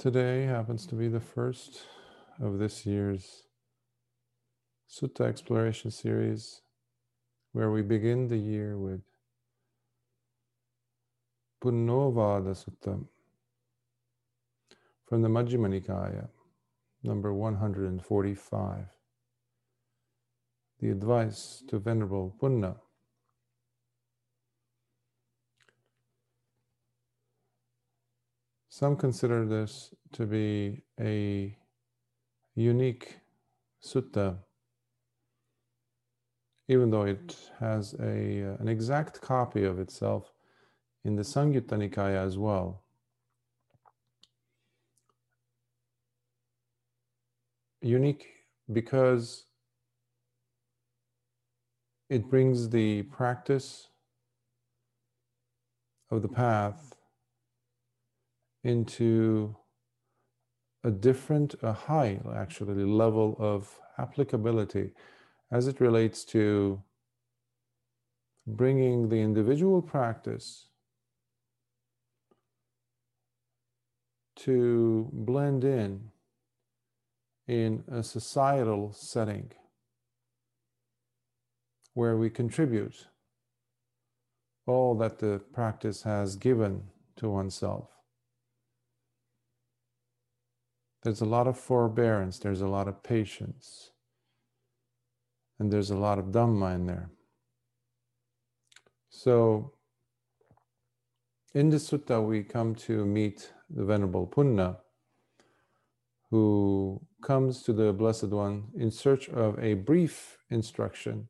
Today happens to be the first of this year's Sutta exploration series, where we begin the year with Punnovada Sutta from the Majjhima Nikaya, number 145. The advice to Venerable Punna. Some consider this to be a unique sutta, even though it has a, an exact copy of itself in the Samyutta Nikaya as well. Unique because it brings the practice of the path into a different, a high actually level of applicability as it relates to bringing the individual practice to blend in in a societal setting where we contribute all that the practice has given to oneself. There's a lot of forbearance, there's a lot of patience, and there's a lot of Dhamma in there. So, in the sutta, we come to meet the Venerable Punna, who comes to the Blessed One in search of a brief instruction,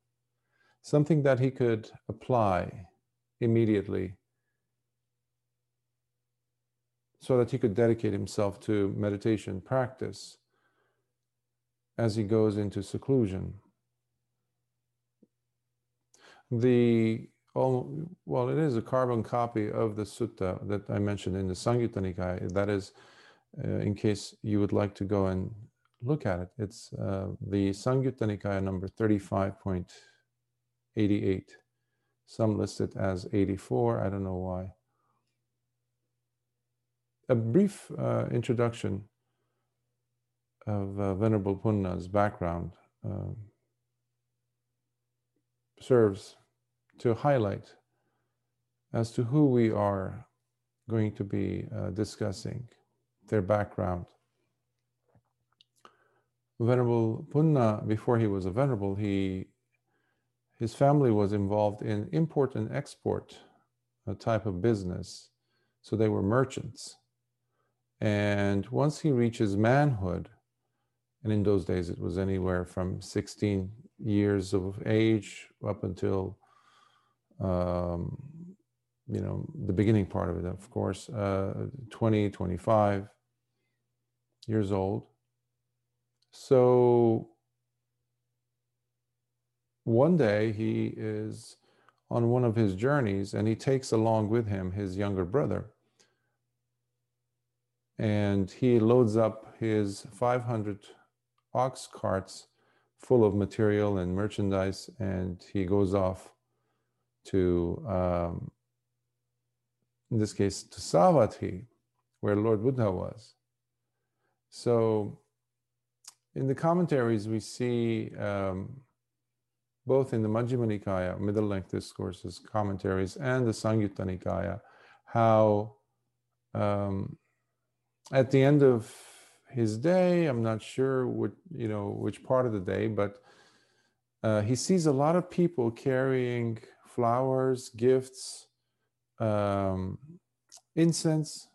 something that he could apply immediately so that he could dedicate himself to meditation practice as he goes into seclusion. The well, it is a carbon copy of the sutta that I mentioned in the Samyutta Nikaya. That is, uh, in case you would like to go and look at it, it's uh, the Samyutta Nikaya number 35.88. Some list it as 84, I don't know why a brief uh, introduction of uh, Venerable Punna's background uh, serves to highlight as to who we are going to be uh, discussing, their background. Venerable Punna, before he was a venerable, he his family was involved in import and export a type of business. So they were merchants. And once he reaches manhood, and in those days it was anywhere from 16 years of age up until, um, you know, the beginning part of it, of course, uh, 20, 25 years old. So one day he is on one of his journeys and he takes along with him his younger brother and he loads up his 500 ox carts full of material and merchandise and he goes off to um, in this case to Savatthi where Lord Buddha was. So in the commentaries we see um, both in the Majjhima Nikaya middle length discourses commentaries and the Samyutta Nikaya how um, at the end of his day, I'm not sure what you know which part of the day, but uh, he sees a lot of people carrying flowers, gifts, um, incense,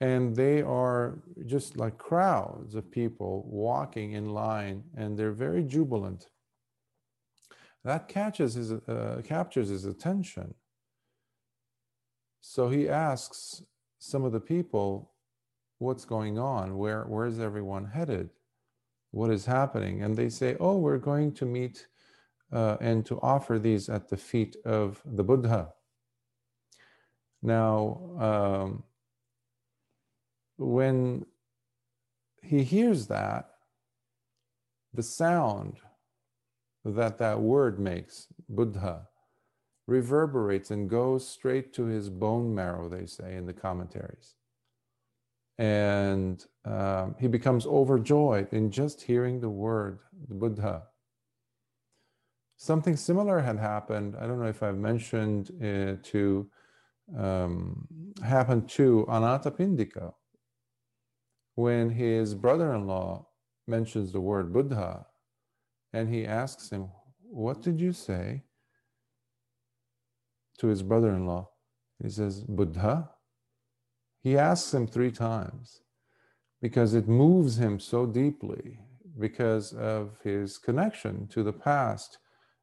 and they are just like crowds of people walking in line, and they're very jubilant. That catches his uh, captures his attention. So he asks some of the people what's going on? Where where's everyone headed? What is happening? And they say, oh, we're going to meet uh, and to offer these at the feet of the Buddha. Now, um, when he hears that, the sound that that word makes, Buddha, reverberates and goes straight to his bone marrow, they say in the commentaries and um, he becomes overjoyed in just hearing the word the Buddha. Something similar had happened. I don't know if I've mentioned it to um, happened to Anathapindika when his brother-in-law mentions the word Buddha, and he asks him, "What did you say?" To his brother-in-law, he says, "Buddha." He asks him three times because it moves him so deeply because of his connection to the past,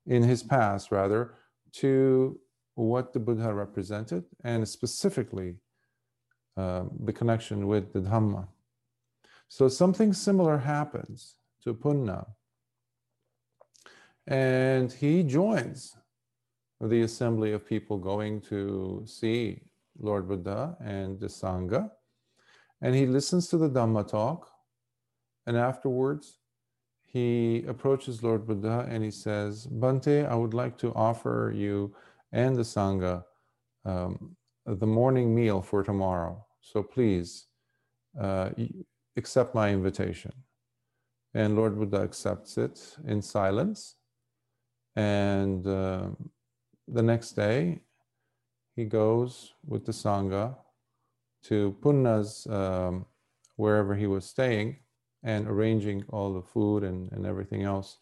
in his past, rather, to what the Buddha represented, and specifically uh, the connection with the Dhamma. So something similar happens to Punna. And he joins the assembly of people going to see Lord Buddha and the Sangha. And he listens to the Dhamma talk. And afterwards, he approaches Lord Buddha and he says, Bhante, I would like to offer you and the Sangha um, the morning meal for tomorrow. So please uh, accept my invitation. And Lord Buddha accepts it in silence. And uh, the next day, he goes with the Sangha to Punna's, um, wherever he was staying, and arranging all the food and, and everything else.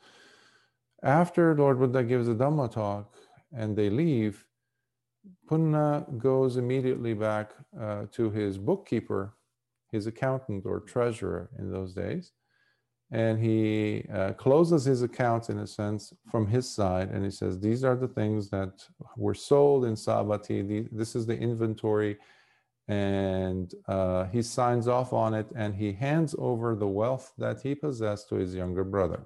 After Lord Buddha gives a Dhamma talk and they leave, Punna goes immediately back uh, to his bookkeeper, his accountant or treasurer in those days, and he uh, closes his accounts in a sense from his side and he says these are the things that were sold in Savatthi this is the inventory. And uh, he signs off on it and he hands over the wealth that he possessed to his younger brother.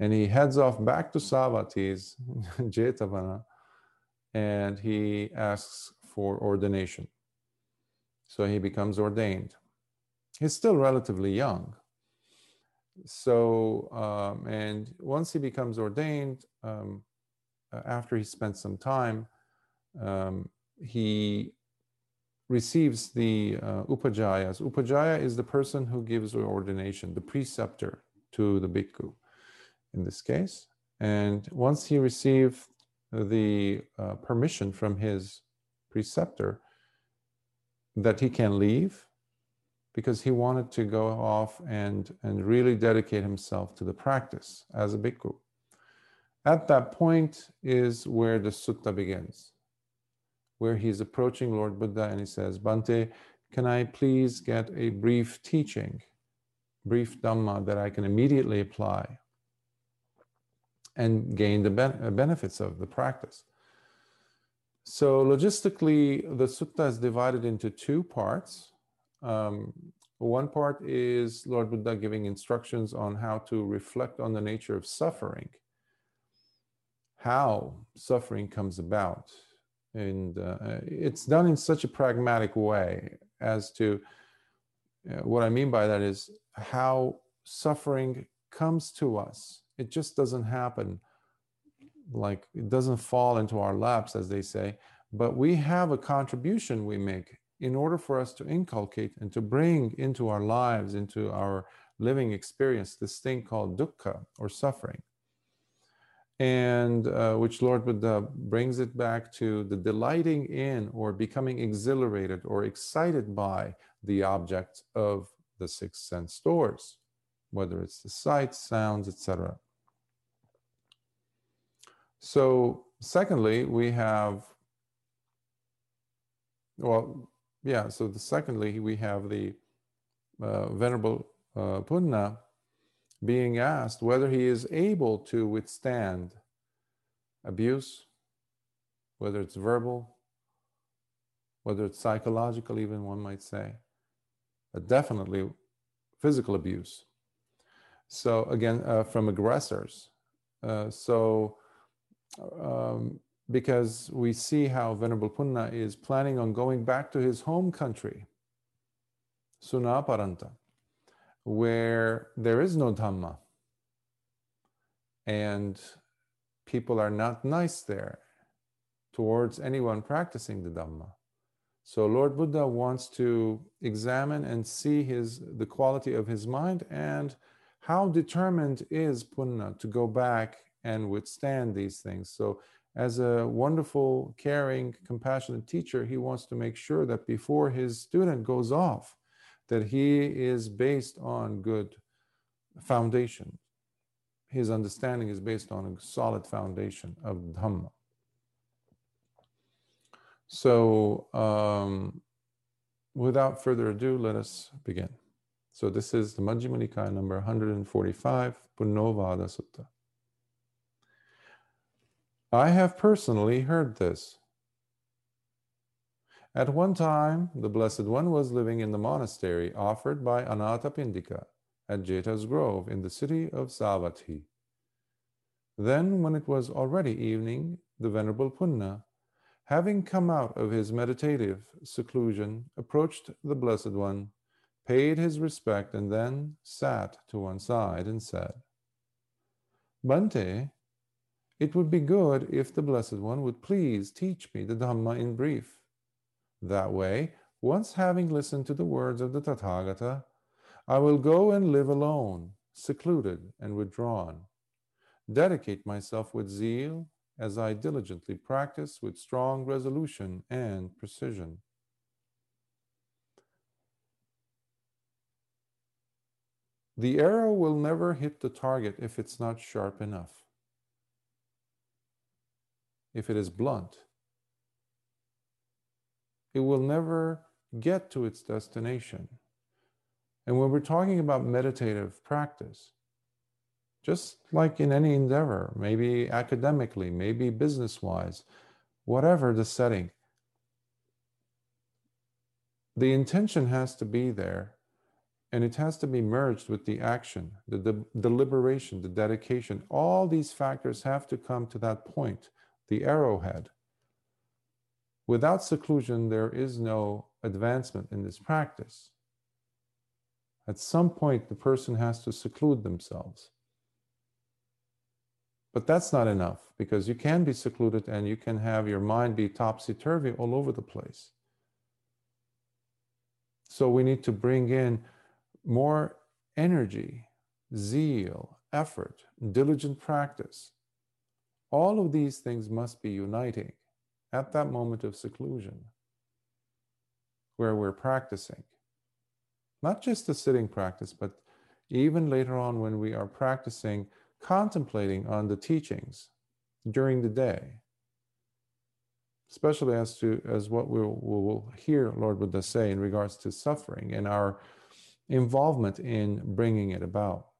And he heads off back to Savatthi's Jetavana and he asks for ordination. So he becomes ordained. He's still relatively young so um, and once he becomes ordained um, after he spent some time um, he receives the uh, upajjhayas. Upajjhaya is the person who gives the ordination the preceptor to the bhikkhu in this case. And once he received the uh, permission from his preceptor that he can leave because he wanted to go off and, and really dedicate himself to the practice as a bhikkhu. At that point is where the sutta begins, where he's approaching Lord Buddha and he says, Bhante, can I please get a brief teaching, brief Dhamma that I can immediately apply and gain the ben- uh, benefits of the practice? So, logistically, the sutta is divided into two parts. Um, one part is Lord Buddha giving instructions on how to reflect on the nature of suffering, how suffering comes about. And uh, it's done in such a pragmatic way as to uh, what I mean by that is how suffering comes to us. It just doesn't happen like it doesn't fall into our laps, as they say, but we have a contribution we make in order for us to inculcate and to bring into our lives, into our living experience, this thing called dukkha or suffering. And uh, which Lord Buddha brings it back to the delighting in or becoming exhilarated or excited by the object of the six sense doors, whether it's the sights, sounds, etc. So, secondly, we have, well, yeah, so the, secondly, we have the uh, Venerable uh, Punna being asked whether he is able to withstand abuse, whether it's verbal, whether it's psychological, even one might say, but definitely physical abuse. So, again, uh, from aggressors. Uh, so, um, because we see how Venerable Punna is planning on going back to his home country, Sunaparanta, where there is no Dhamma. And people are not nice there towards anyone practicing the Dhamma. So Lord Buddha wants to examine and see his the quality of his mind and how determined is Punna to go back and withstand these things. So as a wonderful, caring, compassionate teacher, he wants to make sure that before his student goes off, that he is based on good foundation. His understanding is based on a solid foundation of Dhamma. So, um, without further ado, let us begin. So, this is the Majjhima Nikaya number 145, Punnovada Sutta. I have personally heard this. At one time, the Blessed One was living in the monastery offered by Anathapindika at Jeta's Grove in the city of Savatthi. Then, when it was already evening, the Venerable Punna, having come out of his meditative seclusion, approached the Blessed One, paid his respect, and then sat to one side and said, Bhante, it would be good if the Blessed One would please teach me the Dhamma in brief. That way, once having listened to the words of the Tathagata, I will go and live alone, secluded and withdrawn, dedicate myself with zeal as I diligently practice with strong resolution and precision. The arrow will never hit the target if it's not sharp enough if it is blunt. It will never get to its destination. And when we're talking about meditative practice, just like in any endeavor, maybe academically, maybe business wise, whatever the setting, the intention has to be there and it has to be merged with the action, the de- deliberation, the dedication. All these factors have to come to that point the arrowhead. Without seclusion, there is no advancement in this practice. At some point, the person has to seclude themselves. But that's not enough because you can be secluded and you can have your mind be topsy turvy all over the place. So we need to bring in more energy, zeal, effort, diligent practice all of these things must be uniting at that moment of seclusion where we're practicing. Not just the sitting practice, but even later on when we are practicing, contemplating on the teachings during the day, especially as to as what we will, we will hear Lord Buddha say in regards to suffering and our involvement in bringing it about.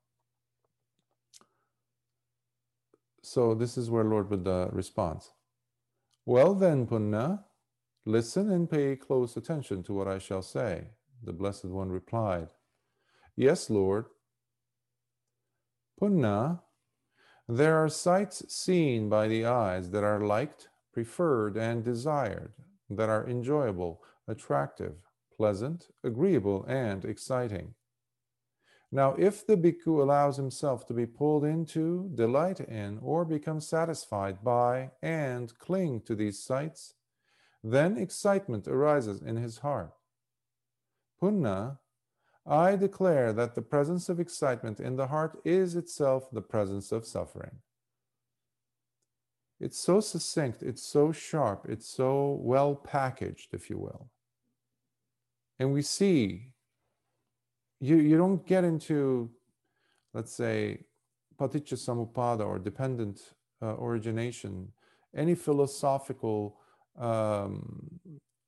So this is where Lord Buddha responds. Well then, Punna, listen and pay close attention to what I shall say. The Blessed One replied, Yes, Lord. Punna, there are sights seen by the eyes that are liked, preferred, and desired, that are enjoyable, attractive, pleasant, agreeable, and exciting. Now, if the bhikkhu allows himself to be pulled into, delight in, or become satisfied by, and cling to these sights, then excitement arises in his heart. Punna, I declare that the presence of excitement in the heart is itself the presence of suffering. It's so succinct, it's so sharp, it's so well packaged, if you will. And we see you, you don't get into, let's say, paticca or dependent uh, origination, any philosophical um,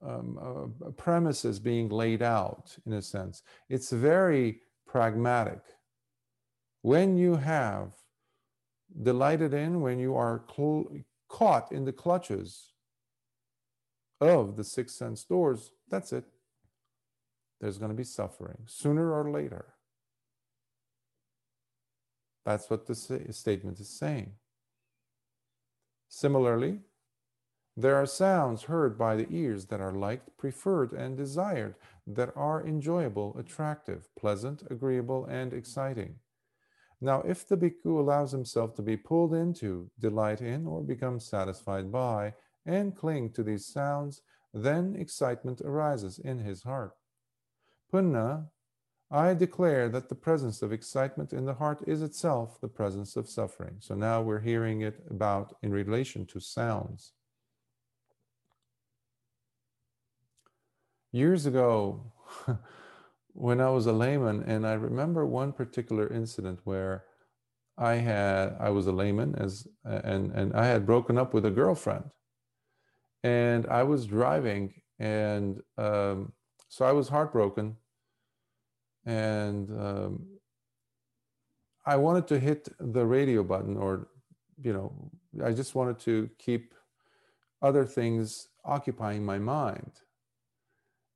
um, uh, premises being laid out in a sense. It's very pragmatic. When you have delighted in, when you are cl- caught in the clutches of the six sense doors, that's it there's going to be suffering sooner or later. That's what the statement is saying. Similarly, there are sounds heard by the ears that are liked, preferred, and desired, that are enjoyable, attractive, pleasant, agreeable, and exciting. Now, if the bhikkhu allows himself to be pulled into, delight in, or become satisfied by, and cling to these sounds, then excitement arises in his heart. Punna, I declare that the presence of excitement in the heart is itself the presence of suffering. So now we're hearing it about in relation to sounds. Years ago, when I was a layman, and I remember one particular incident where I had I was a layman as and and I had broken up with a girlfriend, and I was driving, and um, so I was heartbroken, and um, I wanted to hit the radio button, or you know, I just wanted to keep other things occupying my mind.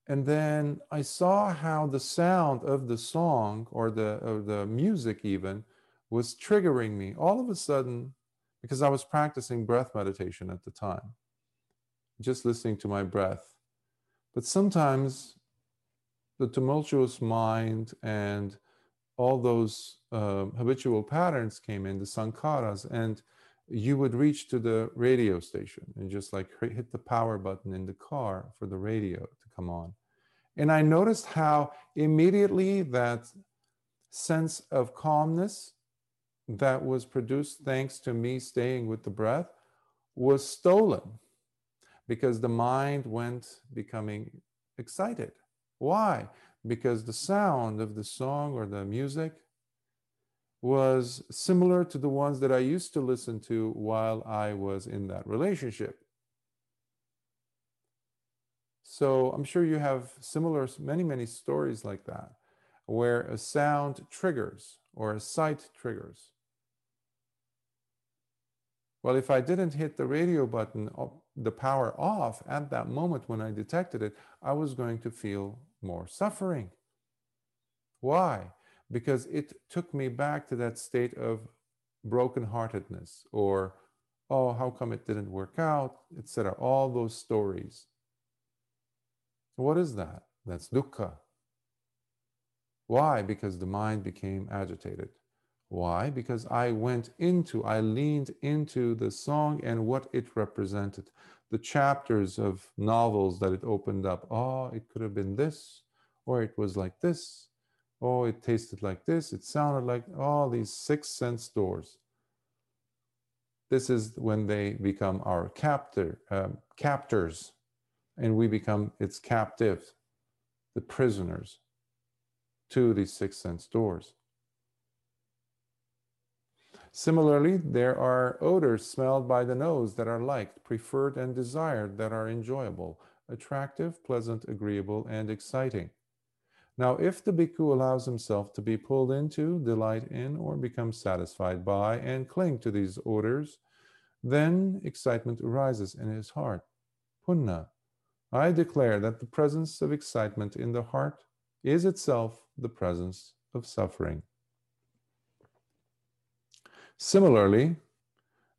And then I saw how the sound of the song or the or the music even was triggering me all of a sudden because I was practicing breath meditation at the time, just listening to my breath. But sometimes the tumultuous mind and all those uh, habitual patterns came in, the sankharas, and you would reach to the radio station and just like hit the power button in the car for the radio to come on. And I noticed how immediately that sense of calmness that was produced thanks to me staying with the breath was stolen because the mind went becoming excited. Why? Because the sound of the song or the music was similar to the ones that I used to listen to while I was in that relationship. So I'm sure you have similar, many, many stories like that, where a sound triggers or a sight triggers. Well, if I didn't hit the radio button, uh, the power off at that moment when I detected it, I was going to feel more suffering. Why? Because it took me back to that state of brokenheartedness or, oh, how come it didn't work out, etc. All those stories. What is that? That's dukkha. Why? Because the mind became agitated. Why? Because I went into, I leaned into the song and what it represented. The chapters of novels that it opened up. Oh, it could have been this, or it was like this. Oh, it tasted like this. It sounded like all these six sense doors. This is when they become our captor, um, captors, and we become its captive, the prisoners to these six sense doors. Similarly, there are odors smelled by the nose that are liked, preferred, and desired that are enjoyable, attractive, pleasant, agreeable, and exciting. Now, if the bhikkhu allows himself to be pulled into, delight in, or become satisfied by, and cling to these odors, then excitement arises in his heart. Punna. I declare that the presence of excitement in the heart is itself the presence of suffering. Similarly,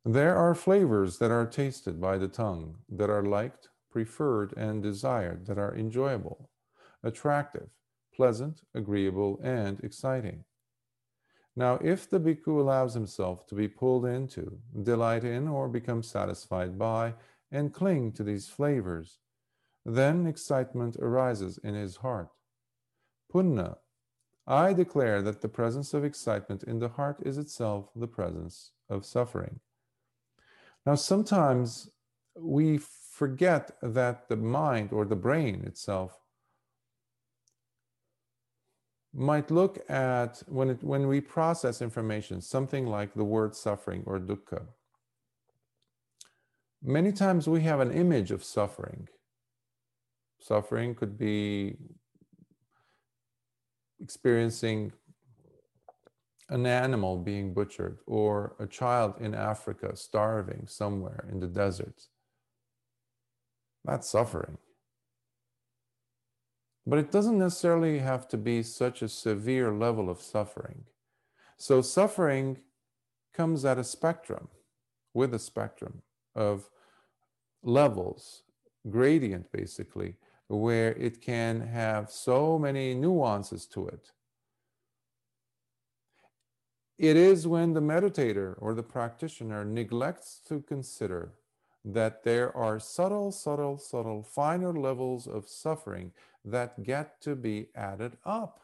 there are flavors that are tasted by the tongue, that are liked, preferred, and desired, that are enjoyable, attractive, pleasant, agreeable, and exciting. Now, if the bhikkhu allows himself to be pulled into, delight in, or become satisfied by, and cling to these flavors, then excitement arises in his heart. Punna I declare that the presence of excitement in the heart is itself the presence of suffering. Now, sometimes we forget that the mind or the brain itself might look at when it, when we process information something like the word suffering or dukkha many times we have an image of suffering suffering could be experiencing an animal being butchered or a child in Africa starving somewhere in the desert. That's suffering. But it doesn't necessarily have to be such a severe level of suffering. So, suffering comes at a spectrum, with a spectrum of levels, gradient basically, where it can have so many nuances to it. It is when the meditator or the practitioner neglects to consider that there are subtle, subtle, subtle, finer levels of suffering that get to be added up.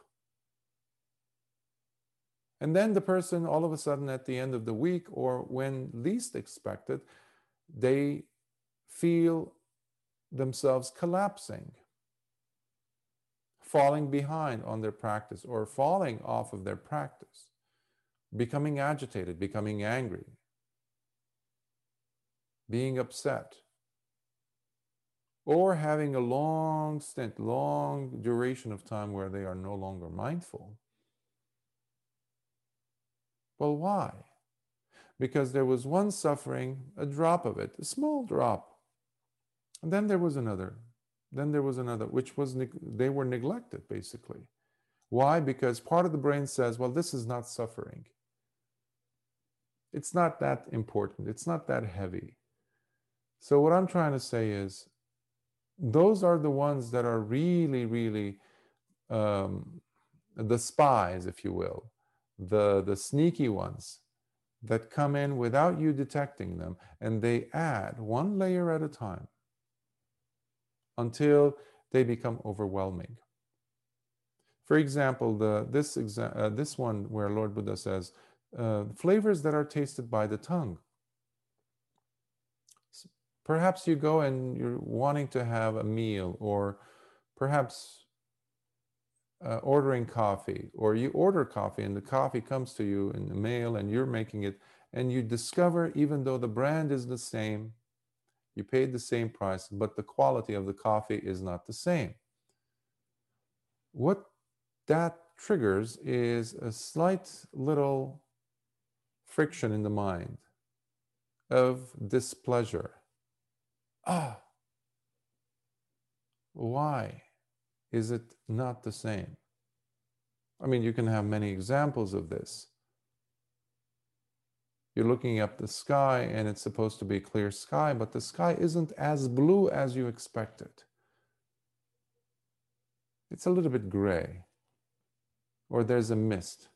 And then the person, all of a sudden, at the end of the week or when least expected, they feel themselves collapsing, falling behind on their practice or falling off of their practice, becoming agitated, becoming angry, being upset, or having a long stint, long duration of time where they are no longer mindful. Well, why? Because there was one suffering, a drop of it, a small drop. And then there was another. Then there was another, which was, they were neglected basically. Why? Because part of the brain says, well, this is not suffering. It's not that important. It's not that heavy. So, what I'm trying to say is, those are the ones that are really, really um, the spies, if you will, the, the sneaky ones that come in without you detecting them, and they add one layer at a time until they become overwhelming. For example, the, this, exa- uh, this one where Lord Buddha says, uh, flavors that are tasted by the tongue. Perhaps you go and you're wanting to have a meal, or perhaps uh, ordering coffee, or you order coffee and the coffee comes to you in the mail and you're making it, and you discover even though the brand is the same, you paid the same price, but the quality of the coffee is not the same. What that triggers is a slight little friction in the mind of displeasure. Ah, why? is it not the same? I mean, you can have many examples of this. You're looking up the sky and it's supposed to be clear sky, but the sky isn't as blue as you expected. It's a little bit gray, or there's a mist.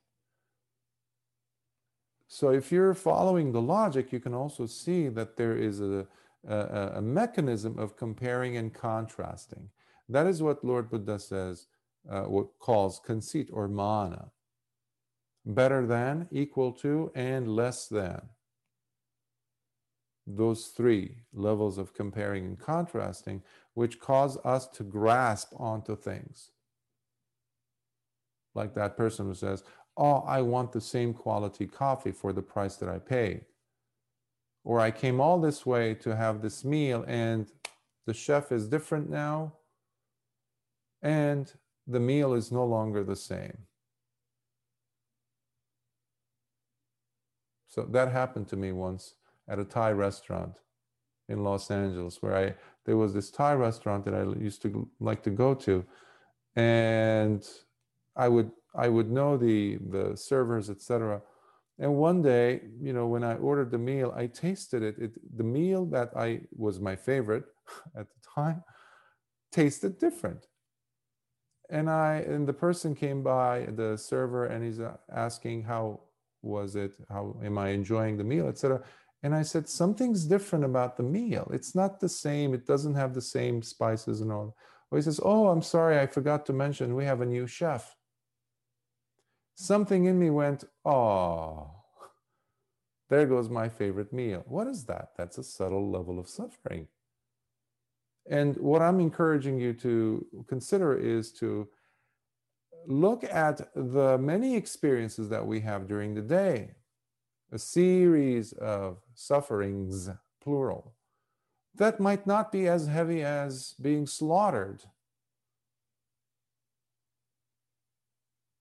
So, if you're following the logic, you can also see that there is a, a, a mechanism of comparing and contrasting. That is what Lord Buddha says, uh, what calls conceit or mana. Better than, equal to, and less than. Those three levels of comparing and contrasting, which cause us to grasp onto things. Like that person who says, Oh, I want the same quality coffee for the price that I paid. Or I came all this way to have this meal and the chef is different now and the meal is no longer the same. So that happened to me once at a Thai restaurant in Los Angeles, where I there was this Thai restaurant that I used to like to go to, and I would I would know the the servers, etc. And one day, you know, when I ordered the meal, I tasted it. it the meal that I was my favorite at the time tasted different and i and the person came by the server and he's asking how was it how am i enjoying the meal etc and i said something's different about the meal. It's not the same. It doesn't have the same spices and all. He says oh i'm sorry. I forgot to mention we have a new chef. Something in me went oh there goes my favorite meal. What is that? That's a subtle level of suffering. And what I'm encouraging you to consider is to look at the many experiences that we have during the day, a series of sufferings, plural, that might not be as heavy as being slaughtered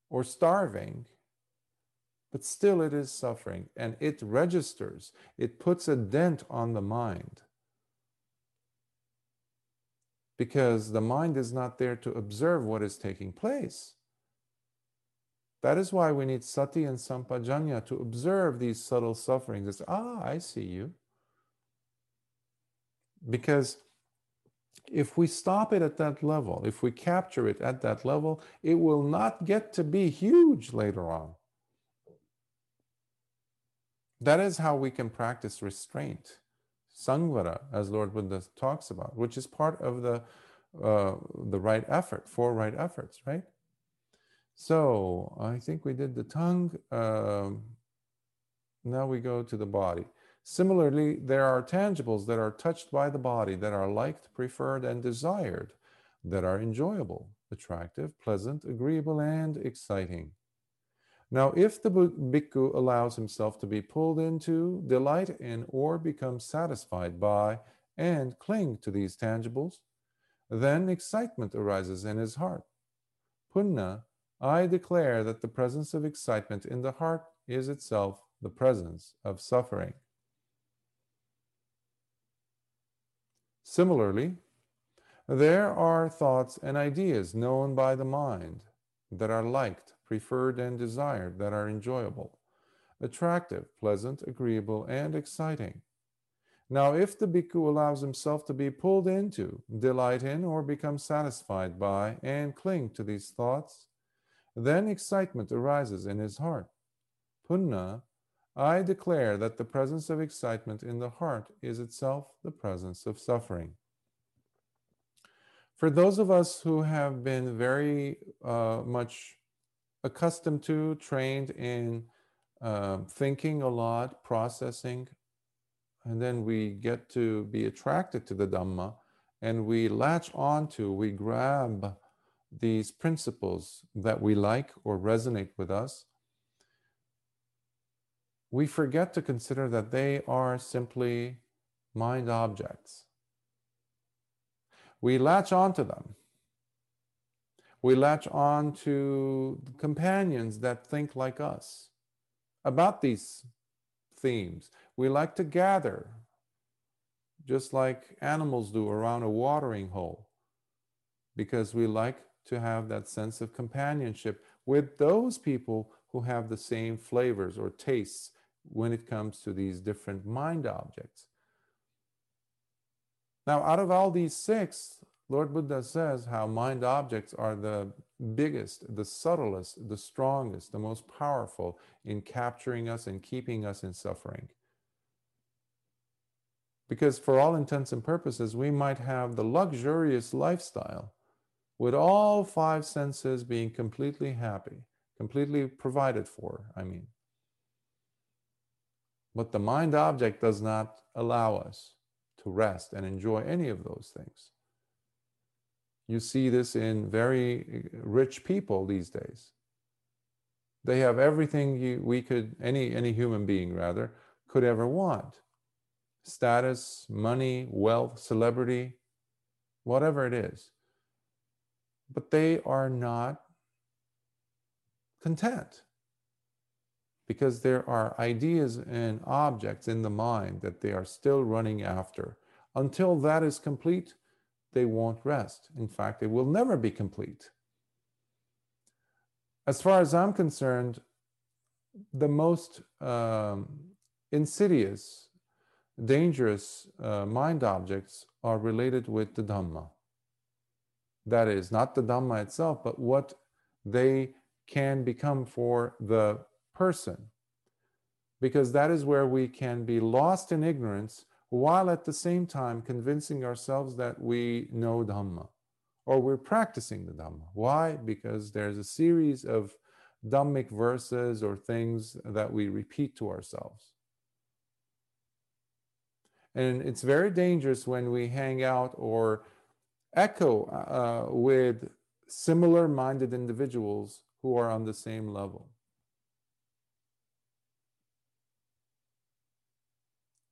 or starving, but still it is suffering and it registers, it puts a dent on the mind because the mind is not there to observe what is taking place. That is why we need sati and sampajanya to observe these subtle sufferings. It's, ah, I see you. Because if we stop it at that level, if we capture it at that level, it will not get to be huge later on. That is how we can practice restraint samvara, as Lord Buddha talks about, which is part of the uh, the right effort, four right efforts, right? So I think we did the tongue. Um, now we go to the body. Similarly, there are tangibles that are touched by the body, that are liked, preferred, and desired, that are enjoyable, attractive, pleasant, agreeable, and exciting. Now, if the bhikkhu allows himself to be pulled into, delight in, or become satisfied by, and cling to these tangibles, then excitement arises in his heart. Punna, I declare that the presence of excitement in the heart is itself the presence of suffering. Similarly, there are thoughts and ideas known by the mind that are liked, preferred, and desired, that are enjoyable, attractive, pleasant, agreeable, and exciting. Now, if the bhikkhu allows himself to be pulled into, delight in, or become satisfied by, and cling to these thoughts, then excitement arises in his heart. Punna, I declare that the presence of excitement in the heart is itself the presence of suffering. For those of us who have been very uh, much accustomed to, trained in uh, thinking a lot, processing, and then we get to be attracted to the Dhamma and we latch onto, we grab these principles that we like or resonate with us, we forget to consider that they are simply mind objects. We latch onto them. We latch on to companions that think like us about these themes. We like to gather, just like animals do around a watering hole, because we like to have that sense of companionship with those people who have the same flavors or tastes when it comes to these different mind objects. Now, out of all these six, Lord Buddha says how mind objects are the biggest, the subtlest, the strongest, the most powerful in capturing us and keeping us in suffering. Because, for all intents and purposes, we might have the luxurious lifestyle with all five senses being completely happy, completely provided for, I mean. But the mind object does not allow us to rest and enjoy any of those things. You see this in very uh, rich people these days. They have everything you, we could, any, any human being rather, could ever want status, money, wealth, celebrity, whatever it is. But they are not content because there are ideas and objects in the mind that they are still running after. Until that is complete, they won't rest. In fact, it will never be complete. As far as I'm concerned, the most um, insidious, dangerous uh, mind objects are related with the Dhamma. That is, not the Dhamma itself, but what they can become for the person. Because that is where we can be lost in ignorance while at the same time convincing ourselves that we know Dhamma or we're practicing the Dhamma. Why? Because there's a series of Dhammic verses or things that we repeat to ourselves. And it's very dangerous when we hang out or echo uh, with similar minded individuals who are on the same level.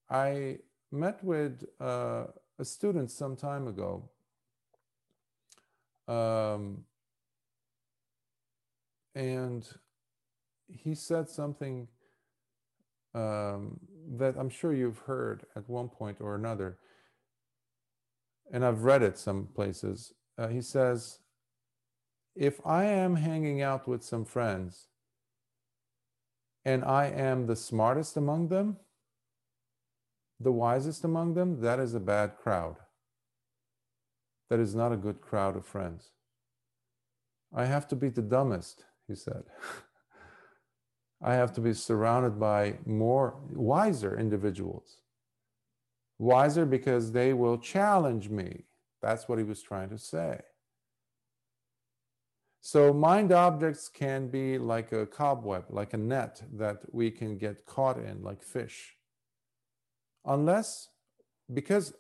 I met with uh, a student some time ago. Um, and he said something um, that I'm sure you've heard at one point or another, and I've read it some places. Uh, he says, If I am hanging out with some friends and I am the smartest among them, the wisest among them, that is a bad crowd. That is not a good crowd of friends. I have to be the dumbest, he said. I have to be surrounded by more wiser individuals Wiser because they will challenge me. That's what he was trying to say. So, mind objects can be like a cobweb, like a net that we can get caught in, like fish. Unless, because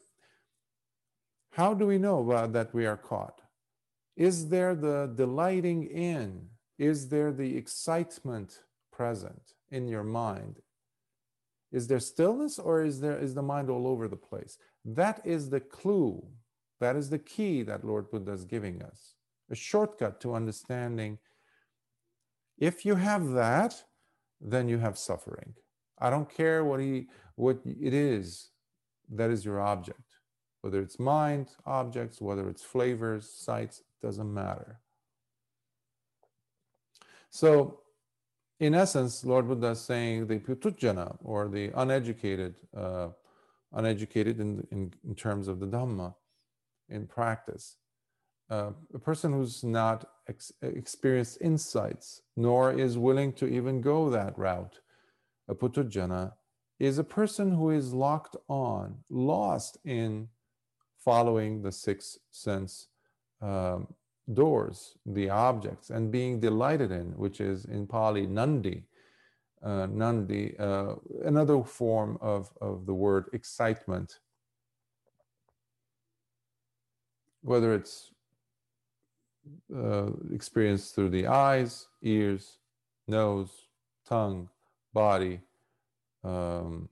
how do we know uh, that we are caught? Is there the delighting in? Is there the excitement present in your mind? Is there stillness or is there is the mind all over the place? That is the clue. That is the key that Lord Buddha is giving us. A shortcut to understanding. If you have that, then you have suffering. I don't care what he what it is that is your object. Whether it's mind objects, whether it's flavors, sights, doesn't matter. So in essence, Lord Buddha is saying the puthujjana or the uneducated, uh, uneducated in, in, in, terms of the Dhamma in practice, uh, a person who's not ex- experienced insights nor is willing to even go that route, a puthujjana, is a person who is locked on, lost in following the six sense um, doors, the objects, and being delighted in, which is in Pali nandi. Uh, nandi, uh, another form of, of the word excitement. Whether it's uh, experienced through the eyes, ears, nose, tongue, body, um,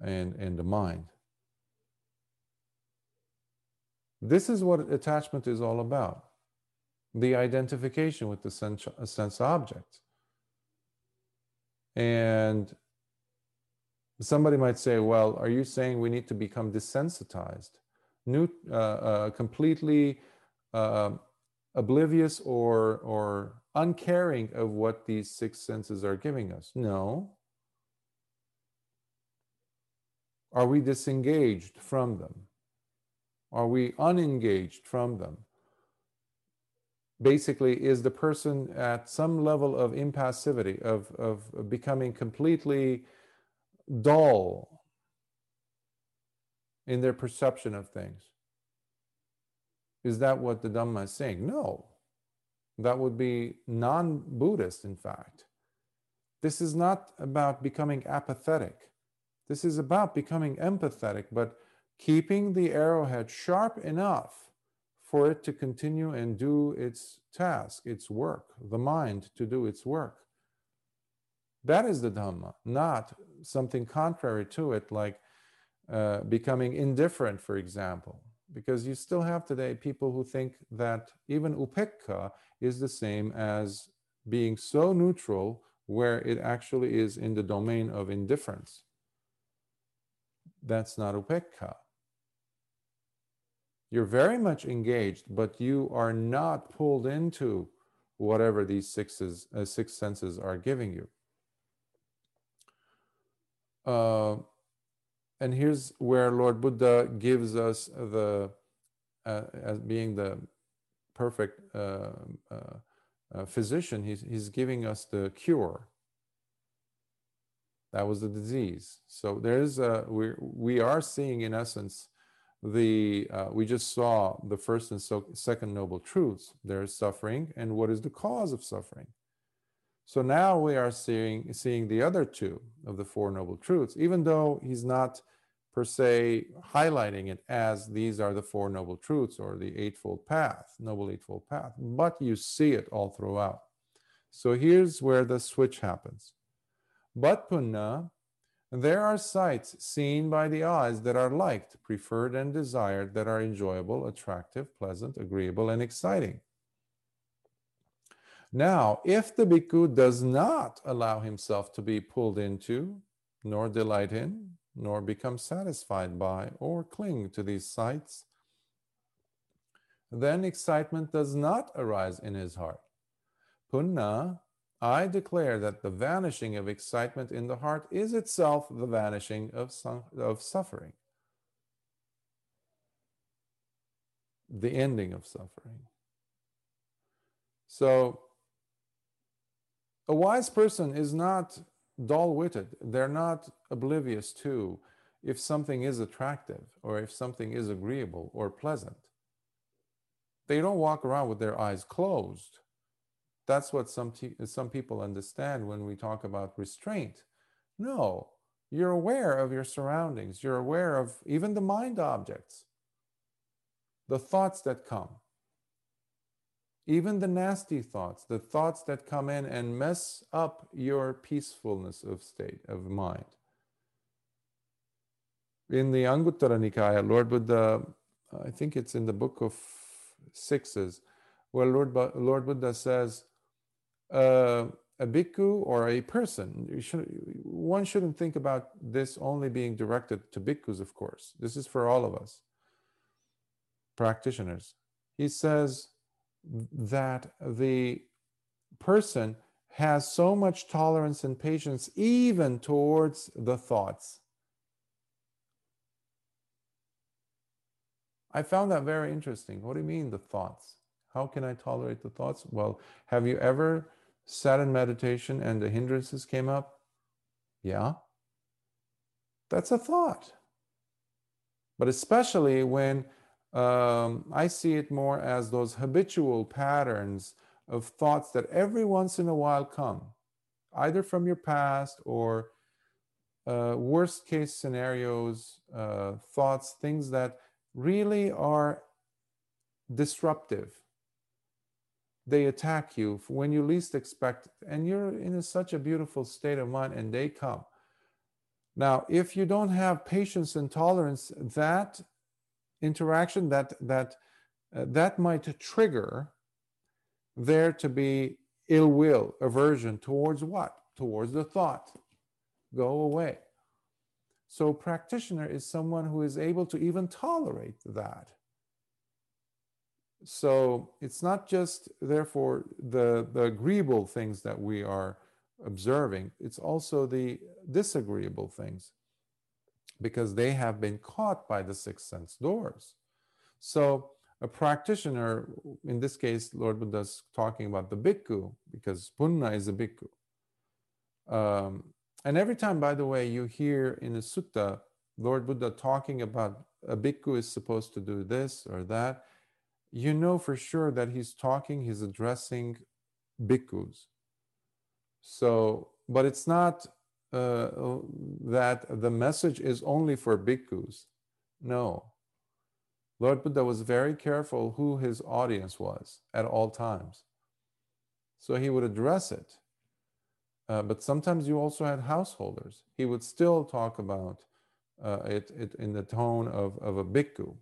and, and the mind. This is what attachment is all about the identification with the sense, sense object. And somebody might say, well, are you saying we need to become desensitized, new, uh, uh, completely uh, oblivious or, or uncaring of what these six senses are giving us? No. Are we disengaged from them? Are we unengaged from them? Basically, is the person at some level of impassivity, of, of becoming completely dull in their perception of things? Is that what the Dhamma is saying? No. That would be non Buddhist, in fact. This is not about becoming apathetic. This is about becoming empathetic, but keeping the arrowhead sharp enough for it to continue and do its task, its work, the mind to do its work. That is the Dhamma, not something contrary to it, like uh, becoming indifferent, for example. Because you still have today people who think that even upekkha is the same as being so neutral where it actually is in the domain of indifference. That's not upekkha. You're very much engaged, but you are not pulled into whatever these sixes, uh, six senses are giving you. Uh, and here's where Lord Buddha gives us the, uh, as being the perfect uh, uh, uh, physician, he's, he's giving us the cure. That was the disease. So there's a, we, we are seeing in essence the uh, we just saw the first and so, second noble truths. There is suffering and what is the cause of suffering? So now we are seeing seeing the other two of the four noble truths even though he's not per se highlighting it as these are the four noble truths or the eightfold path noble eightfold path but you see it all throughout. So here's where the switch happens. But punna there are sights seen by the eyes that are liked, preferred, and desired, that are enjoyable, attractive, pleasant, agreeable, and exciting. Now, if the bhikkhu does not allow himself to be pulled into, nor delight in, nor become satisfied by, or cling to these sights, then excitement does not arise in his heart. Punna I declare that the vanishing of excitement in the heart is itself the vanishing of, of suffering, the ending of suffering. So, a wise person is not dull witted, they're not oblivious to if something is attractive or if something is agreeable or pleasant. They don't walk around with their eyes closed. That's what some, some people understand when we talk about restraint. No, you're aware of your surroundings, you're aware of even the mind objects, the thoughts that come, even the nasty thoughts, the thoughts that come in and mess up your peacefulness of state of mind. In the Anguttara Nikaya, Lord Buddha, I think it's in the book of sixes, where Lord, Lord Buddha says, uh, a bhikkhu or a person, should, one shouldn't think about this only being directed to bhikkhus, of course. This is for all of us, practitioners. He says that the person has so much tolerance and patience even towards the thoughts. I found that very interesting. What do you mean, the thoughts? How can I tolerate the thoughts? Well, have you ever sat in meditation and the hindrances came up? Yeah. That's a thought. But especially when um, I see it more as those habitual patterns of thoughts that every once in a while come, either from your past or uh, worst case scenarios, uh, thoughts, things that really are disruptive they attack you when you least expect and you're in such a beautiful state of mind and they come. Now if you don't have patience and tolerance that interaction that that uh, that might trigger there to be ill will aversion towards what? Towards the thought. Go away. So practitioner is someone who is able to even tolerate that so it's not just, therefore, the, the agreeable things that we are observing, it's also the disagreeable things because they have been caught by the sixth sense doors. So a practitioner, in this case, Lord Buddha's talking about the bhikkhu because punna is a bhikkhu. Um, and every time, by the way, you hear in a sutta Lord Buddha talking about a bhikkhu is supposed to do this or that, you know for sure that he's talking, he's addressing bhikkhus. So, but it's not uh, that the message is only for bhikkhus. No. Lord Buddha was very careful who his audience was at all times. So he would address it. Uh, but sometimes you also had householders. He would still talk about uh, it, it in the tone of, of a bhikkhu.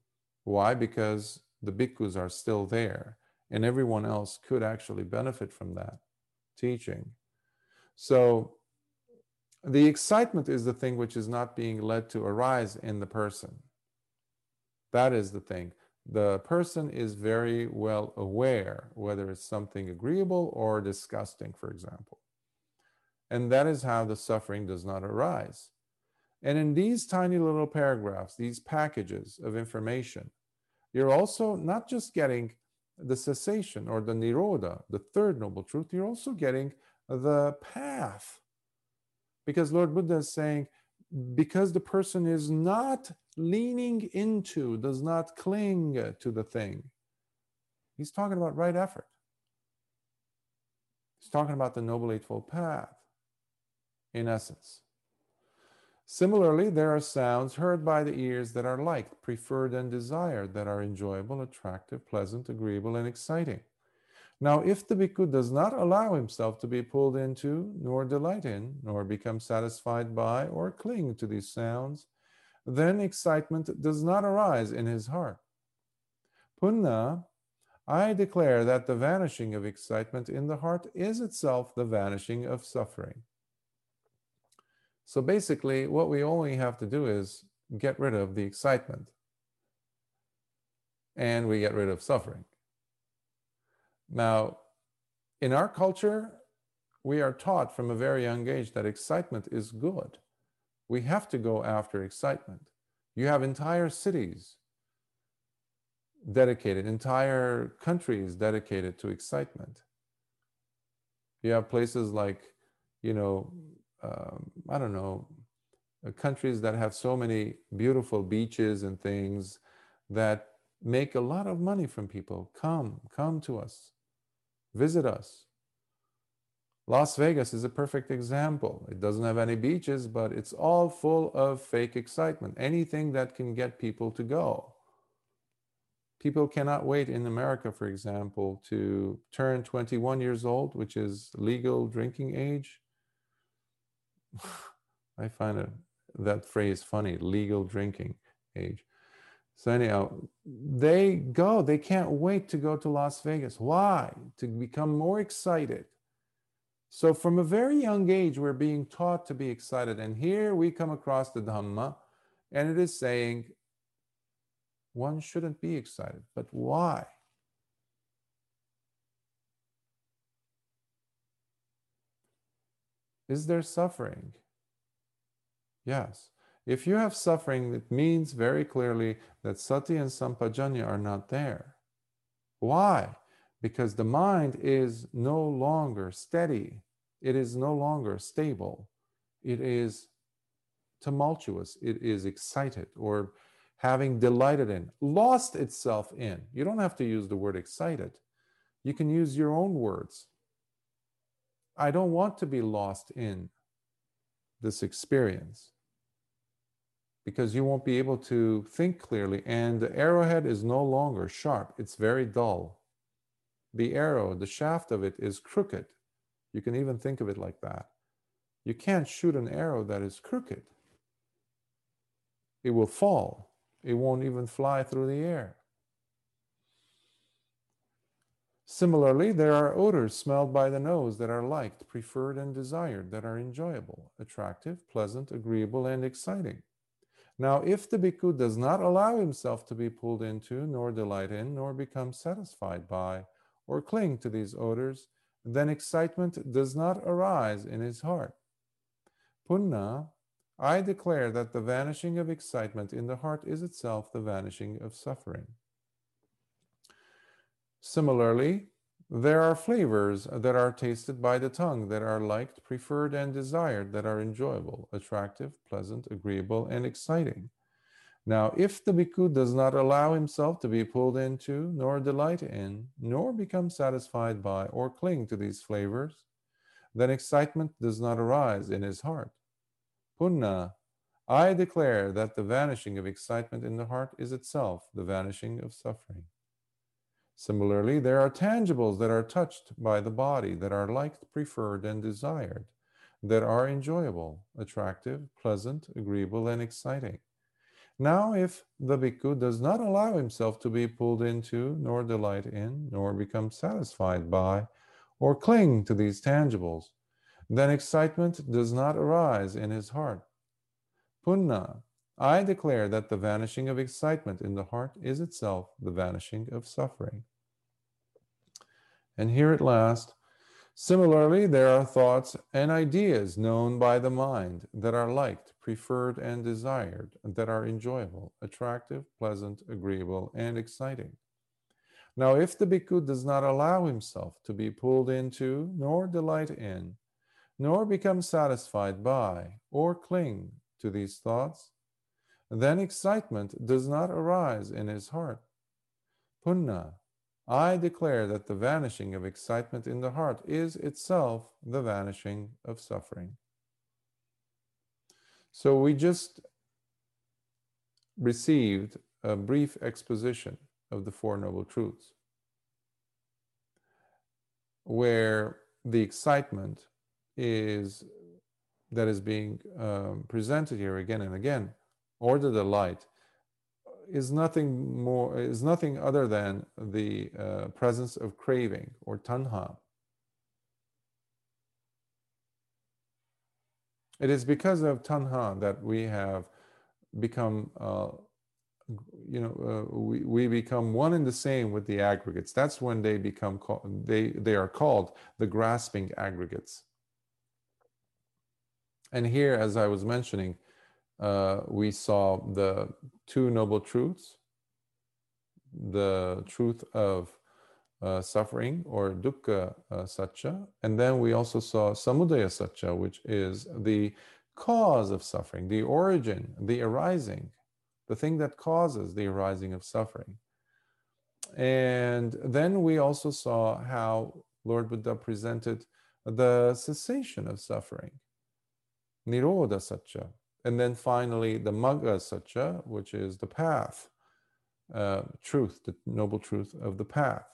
Why? Because the bhikkhus are still there, and everyone else could actually benefit from that teaching. So the excitement is the thing which is not being led to arise in the person. That is the thing. The person is very well aware whether it's something agreeable or disgusting, for example. And that is how the suffering does not arise. And in these tiny little paragraphs, these packages of information, you're also not just getting the cessation or the nirodha, the third noble truth, you're also getting the path. Because Lord Buddha is saying, because the person is not leaning into, does not cling to the thing, he's talking about right effort. He's talking about the Noble Eightfold Path, in essence. Similarly, there are sounds heard by the ears that are liked, preferred, and desired, that are enjoyable, attractive, pleasant, agreeable, and exciting. Now, if the bhikkhu does not allow himself to be pulled into, nor delight in, nor become satisfied by, or cling to these sounds, then excitement does not arise in his heart. Punna, I declare that the vanishing of excitement in the heart is itself the vanishing of suffering. So basically, what we only have to do is get rid of the excitement and we get rid of suffering. Now, in our culture, we are taught from a very young age that excitement is good. We have to go after excitement. You have entire cities dedicated, entire countries dedicated to excitement. You have places like, you know, um, I don't know, uh, countries that have so many beautiful beaches and things that make a lot of money from people. Come, come to us, visit us. Las Vegas is a perfect example. It doesn't have any beaches, but it's all full of fake excitement. Anything that can get people to go. People cannot wait in America, for example, to turn 21 years old, which is legal drinking age. I find that phrase funny legal drinking age. So, anyhow, they go, they can't wait to go to Las Vegas. Why? To become more excited so, from a very young age, we're being taught to be excited. And here we come across the Dhamma, and it is saying one shouldn't be excited. But why? Is there suffering? Yes. If you have suffering, it means very clearly that sati and sampajanya are not there. Why? Because the mind is no longer steady it is no longer stable. It is tumultuous. It is excited or having delighted in, lost itself in. You don't have to use the word excited. You can use your own words. I don't want to be lost in this experience because you won't be able to think clearly. And the arrowhead is no longer sharp, it's very dull. The arrow, the shaft of it is crooked. You can even think of it like that. You can't shoot an arrow that is crooked. It will fall. It won't even fly through the air. Similarly, there are odors smelled by the nose that are liked, preferred, and desired, that are enjoyable, attractive, pleasant, agreeable, and exciting. Now, if the bhikkhu does not allow himself to be pulled into, nor delight in, nor become satisfied by, or cling to these odors, then excitement does not arise in his heart. Punna, I declare that the vanishing of excitement in the heart is itself the vanishing of suffering. Similarly, there are flavors that are tasted by the tongue that are liked, preferred, and desired, that are enjoyable, attractive, pleasant, agreeable, and exciting. Now, if the bhikkhu does not allow himself to be pulled into, nor delight in, nor become satisfied by, or cling to these flavors, then excitement does not arise in his heart. Punna, I declare that the vanishing of excitement in the heart is itself the vanishing of suffering. Similarly, there are tangibles that are touched by the body, that are liked, preferred, and desired, that are enjoyable, attractive, pleasant, agreeable, and exciting. Now, if the bhikkhu does not allow himself to be pulled into, nor delight in, nor become satisfied by, or cling to these tangibles, then excitement does not arise in his heart. Punna, I declare that the vanishing of excitement in the heart is itself the vanishing of suffering. And here at last, Similarly, there are thoughts and ideas known by the mind that are liked, preferred, and desired, that are enjoyable, attractive, pleasant, agreeable, and exciting. Now, if the bhikkhu does not allow himself to be pulled into, nor delight in, nor become satisfied by, or cling to these thoughts, then excitement does not arise in his heart. Punna, I declare that the vanishing of excitement in the heart is itself the vanishing of suffering. So we just received a brief exposition of the Four Noble Truths, where the excitement is that is being um, presented here again and again, or the delight is nothing more is nothing other than the uh, presence of craving or tanha. It is because of tanha that we have become, uh, you know, uh, we, we become one and the same with the aggregates. That's when they become they they are called the grasping aggregates. And here, as I was mentioning, uh, we saw the two noble truths the truth of uh, suffering or dukkha uh, satcha, and then we also saw samudaya satcha, which is the cause of suffering, the origin, the arising, the thing that causes the arising of suffering. And then we also saw how Lord Buddha presented the cessation of suffering, Nirodha Satya. And then finally, the Magga Satya, which is the path, uh, truth, the noble truth of the path,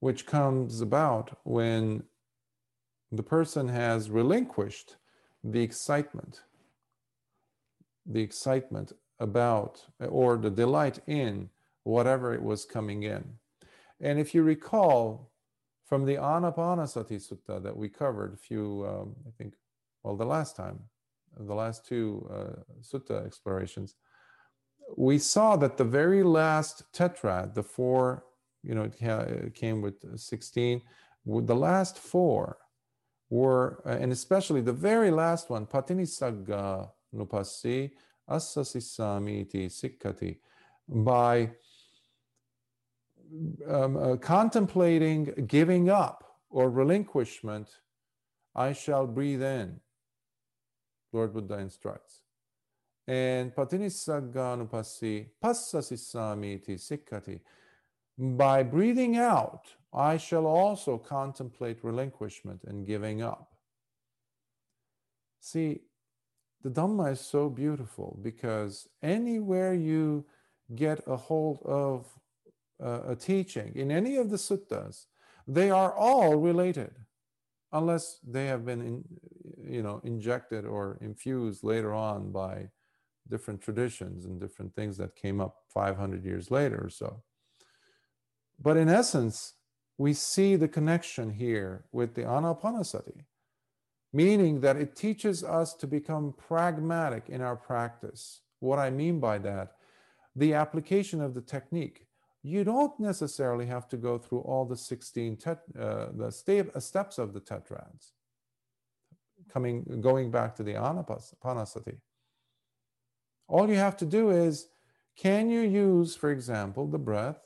which comes about when the person has relinquished the excitement, the excitement about or the delight in whatever it was coming in. And if you recall from the Anapanasati Sutta that we covered a few, um, I think, well, the last time, the last two uh, sutta explorations, we saw that the very last tetrad, the four, you know, it came with 16, the last four were, uh, and especially the very last one, Patinisagga Nupassi Assasisamiti Sikkati, by um, uh, contemplating giving up or relinquishment, I shall breathe in. Lord Buddha instructs. And patinisagganupassi passasisamiti sikkati. By breathing out, I shall also contemplate relinquishment and giving up. See, the Dhamma is so beautiful because anywhere you get a hold of uh, a teaching in any of the suttas, they are all related, unless they have been, in, you know, injected or infused later on by different traditions and different things that came up 500 years later or so. But in essence, we see the connection here with the anapanasati meaning that it teaches us to become pragmatic in our practice. What I mean by that, the application of the technique. You don't necessarily have to go through all the 16 tet, uh, the uh, steps of the tetrads. Coming, going back to the anapanasati. All you have to do is, can you use, for example, the breath,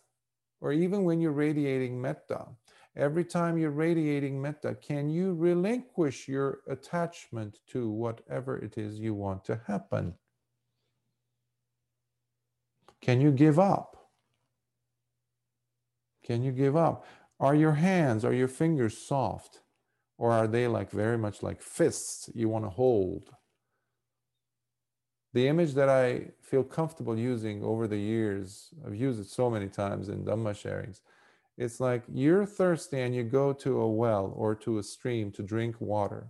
or even when you're radiating metta, Every time you're radiating metta, can you relinquish your attachment to whatever it is you want to happen? Can you give up? Can you give up? Are your hands, are your fingers soft? Or are they like very much like fists you want to hold? The image that I feel comfortable using over the years, I've used it so many times in Dhamma sharings, it's like you're thirsty and you go to a well or to a stream to drink water.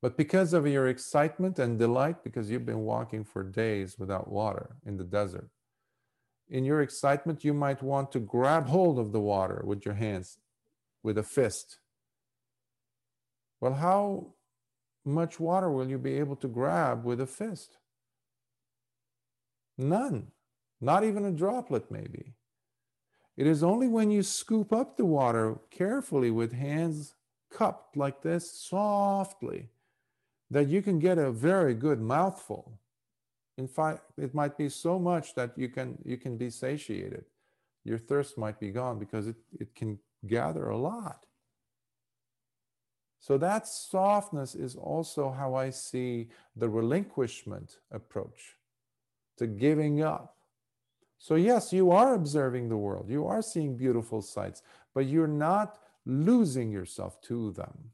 But because of your excitement and delight, because you've been walking for days without water in the desert, in your excitement, you might want to grab hold of the water with your hands, with a fist. Well, how much water will you be able to grab with a fist? None, not even a droplet, maybe. It is only when you scoop up the water carefully with hands cupped like this, softly, that you can get a very good mouthful. In fact, it might be so much that you can you can be satiated. Your thirst might be gone because it, it can gather a lot. So that softness is also how I see the relinquishment approach to giving up so, yes, you are observing the world, you are seeing beautiful sights, but you're not losing yourself to them.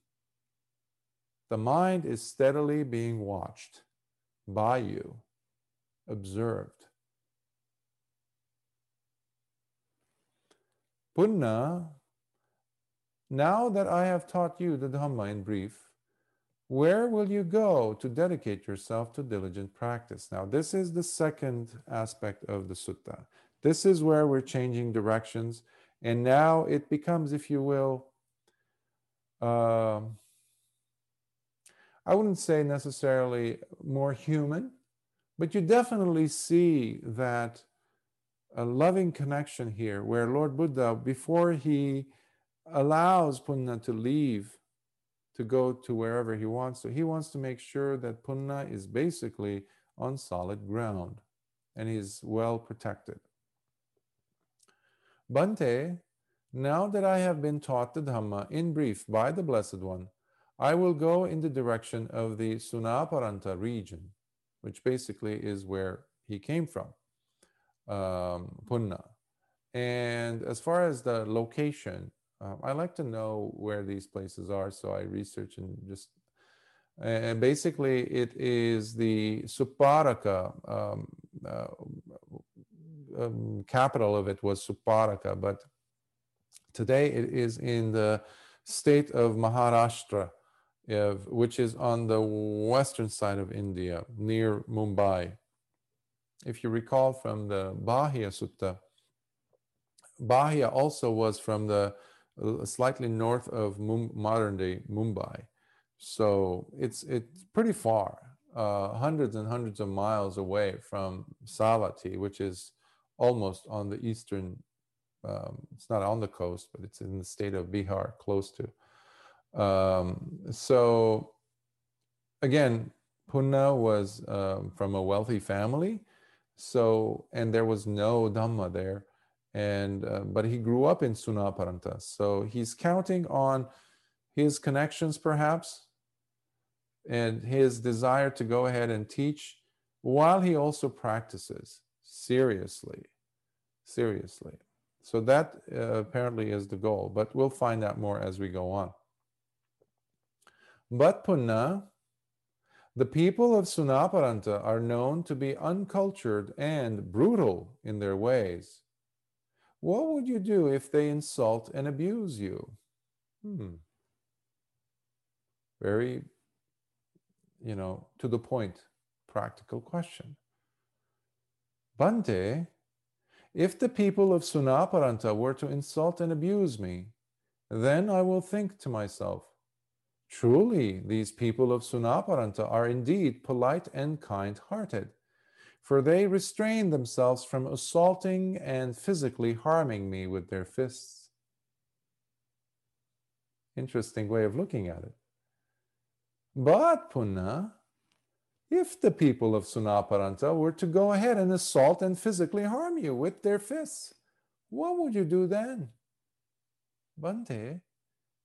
The mind is steadily being watched by you, observed. Punna, now that I have taught you the Dhamma in brief, where will you go to dedicate yourself to diligent practice? Now, this is the second aspect of the sutta. This is where we're changing directions. And now it becomes, if you will, uh, I wouldn't say necessarily more human, but you definitely see that a loving connection here where Lord Buddha, before he allows Punna to leave to go to wherever he wants to. He wants to make sure that Punna is basically on solid ground and he's well protected. Bhante, now that I have been taught the Dhamma in brief by the Blessed One, I will go in the direction of the Sunaparanta region, which basically is where he came from, um, Punna. And as far as the location, uh, I like to know where these places are, so I research and just. And basically, it is the Suparaka um, uh, um, capital of it was Suparaka, but today it is in the state of Maharashtra, which is on the western side of India, near Mumbai. If you recall from the Bahiya Sutta, Bahiya also was from the slightly north of modern day Mumbai. So it's it's pretty far, uh, hundreds and hundreds of miles away from Savatthi, which is almost on the eastern. Um, it's not on the coast, but it's in the state of Bihar, close to. Um, so again, Punna was um, from a wealthy family, so and there was no Dhamma there, and uh, but he grew up in Sunaparanta, so he's counting on his connections perhaps, and his desire to go ahead and teach, while he also practices seriously, seriously. So that uh, apparently is the goal, but we'll find out more as we go on. But Punna, the people of Sunaparanta are known to be uncultured and brutal in their ways. What would you do if they insult and abuse you? Hmm. Very, you know, to the point, practical question. Bhante, if the people of Sunaparanta were to insult and abuse me, then I will think to myself, Truly, these people of Sunaparanta are indeed polite and kind hearted, for they restrain themselves from assaulting and physically harming me with their fists. Interesting way of looking at it. But, Punna, if the people of Sunaparanta were to go ahead and assault and physically harm you with their fists, what would you do then? Bhante,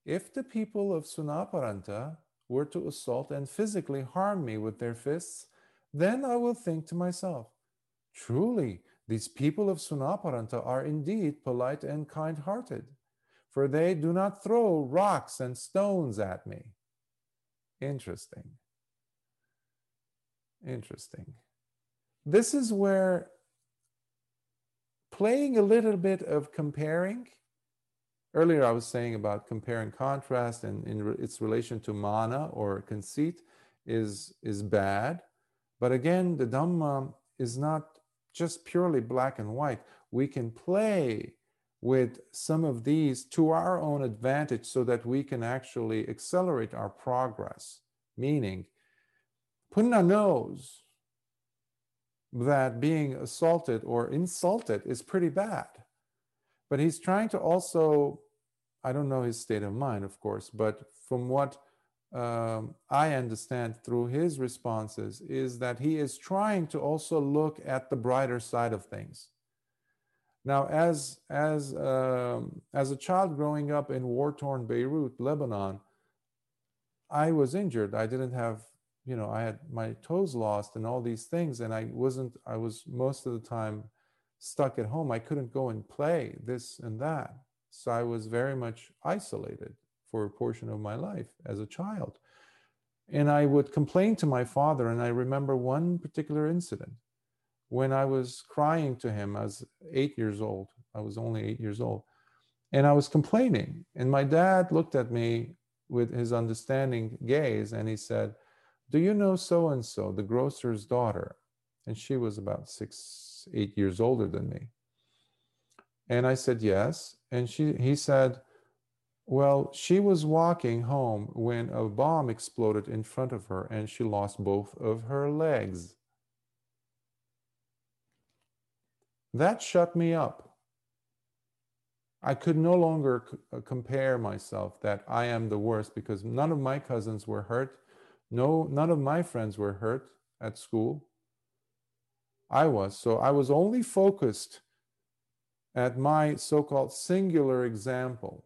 if the people of Sunaparanta were to assault and physically harm me with their fists, then I will think to myself, truly, these people of Sunaparanta are indeed polite and kind hearted, for they do not throw rocks and stones at me. Interesting. Interesting. This is where playing a little bit of comparing Earlier, I was saying about comparing contrast and in its relation to mana or conceit is, is bad. But again, the Dhamma is not just purely black and white. We can play with some of these to our own advantage so that we can actually accelerate our progress. Meaning, Punna knows that being assaulted or insulted is pretty bad. But he's trying to also I don't know his state of mind, of course, but from what um, I understand through his responses is that he is trying to also look at the brighter side of things. Now, as as um, as a child growing up in war-torn Beirut, Lebanon, I was injured. I didn't have, you know, I had my toes lost and all these things, and I wasn't. I was most of the time stuck at home. I couldn't go and play this and that. So I was very much isolated for a portion of my life as a child. And I would complain to my father. And I remember one particular incident when I was crying to him as eight years old. I was only eight years old. And I was complaining. And my dad looked at me with his understanding gaze and he said, Do you know so and so, the grocer's daughter? And she was about six, eight years older than me. And I said, Yes. And she, he said, Well, she was walking home when a bomb exploded in front of her and she lost both of her legs. That shut me up. I could no longer c- uh, compare myself that I am the worst because none of my cousins were hurt. No, none of my friends were hurt at school. I was. So I was only focused at my so called singular example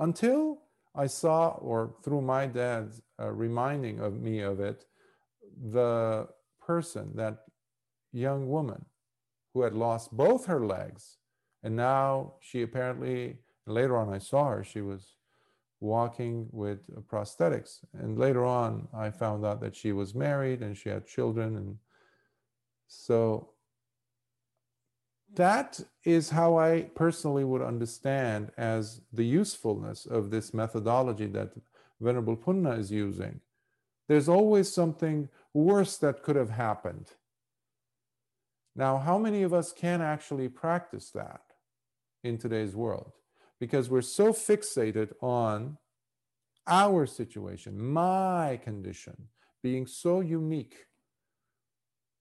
until I saw, or through my dad's uh, reminding of me of it, the person, that young woman who had lost both her legs, and now she apparently, later on I saw her, she was walking with prosthetics. And later on, I found out that she was married and she had children. And so that is how I personally would understand as the usefulness of this methodology that Venerable Punna is using. There's always something worse that could have happened. Now, how many of us can actually practice that in today's world? Because we're so fixated on our situation, my condition, being so unique.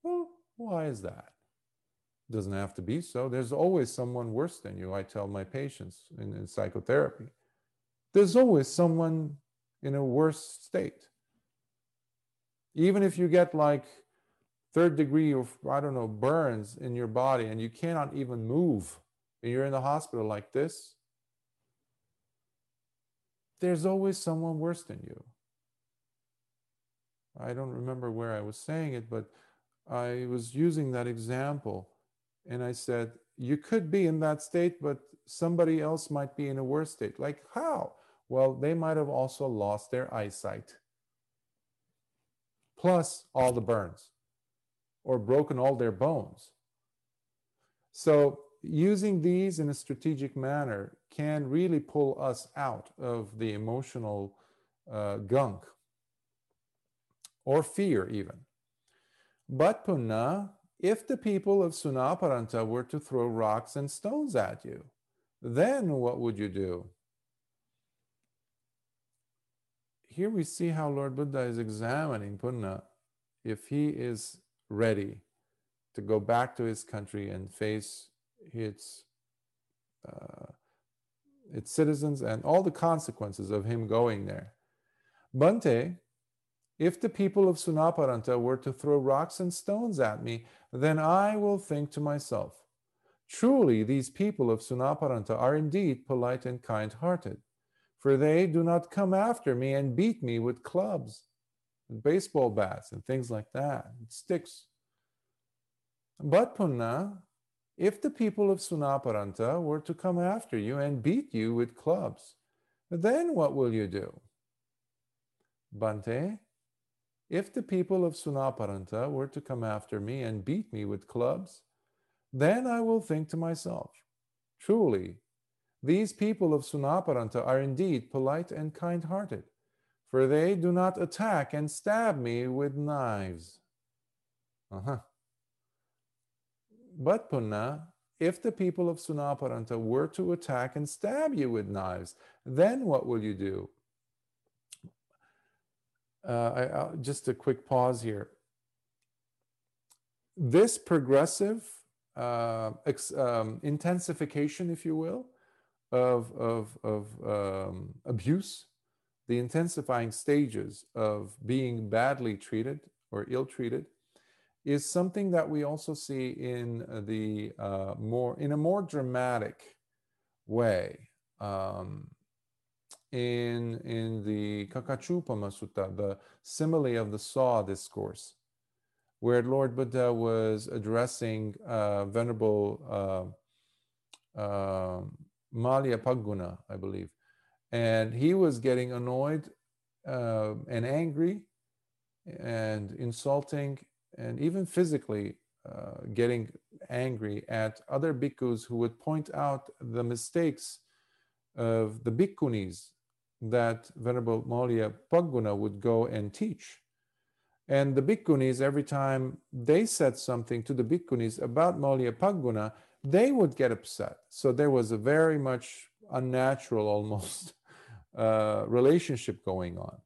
Well, why is that? Doesn't have to be so. There's always someone worse than you. I tell my patients in, in psychotherapy. There's always someone in a worse state. Even if you get like third degree or I don't know burns in your body and you cannot even move and you're in the hospital like this, there's always someone worse than you. I don't remember where I was saying it, but I was using that example and I said, You could be in that state, but somebody else might be in a worse state. Like, how? Well, they might have also lost their eyesight, plus all the burns, or broken all their bones. So, using these in a strategic manner can really pull us out of the emotional uh, gunk or fear, even. But punna, if the people of Sunaparanta were to throw rocks and stones at you, then what would you do? Here we see how Lord Buddha is examining Punna if he is ready to go back to his country and face its, uh, its citizens and all the consequences of him going there. Bhante, if the people of Sunaparanta were to throw rocks and stones at me, then I will think to myself, Truly, these people of Sunaparanta are indeed polite and kind hearted, for they do not come after me and beat me with clubs and baseball bats and things like that, sticks. But Punna, if the people of Sunaparanta were to come after you and beat you with clubs, then what will you do? Bhante, if the people of Sunaparanta were to come after me and beat me with clubs, then I will think to myself, truly, these people of Sunaparanta are indeed polite and kind hearted, for they do not attack and stab me with knives. Uh-huh. But Punna, if the people of Sunaparanta were to attack and stab you with knives, then what will you do? Uh, I, just a quick pause here. This progressive uh, ex, um, intensification, if you will, of, of, of um, abuse, the intensifying stages of being badly treated or ill treated, is something that we also see in the uh, more in a more dramatic way. Um, in, in the Kakachupama Sutta, the simile of the saw discourse, where Lord Buddha was addressing uh, Venerable uh, uh, Moliya Phagguna, I believe. And he was getting annoyed uh, and angry and insulting and even physically uh, getting angry at other bhikkhus who would point out the mistakes of the bhikkhunis that Venerable Moliya Phagguna would go and teach. And the bhikkhunis, every time they said something to the bhikkhunis about Moliya Phagguna, they would get upset. So there was a very much unnatural, almost, uh, relationship going on.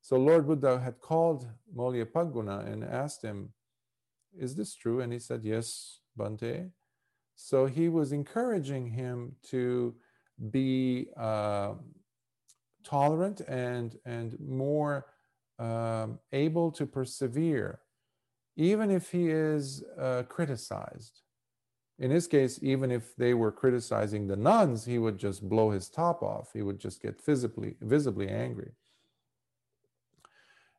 So Lord Buddha had called Moliya Phagguna and asked him, Is this true? And he said, Yes, Bhante. So he was encouraging him to be uh, tolerant and, and more um, able to persevere, even if he is uh, criticized. in his case, even if they were criticizing the nuns, he would just blow his top off. He would just get visibly, visibly angry.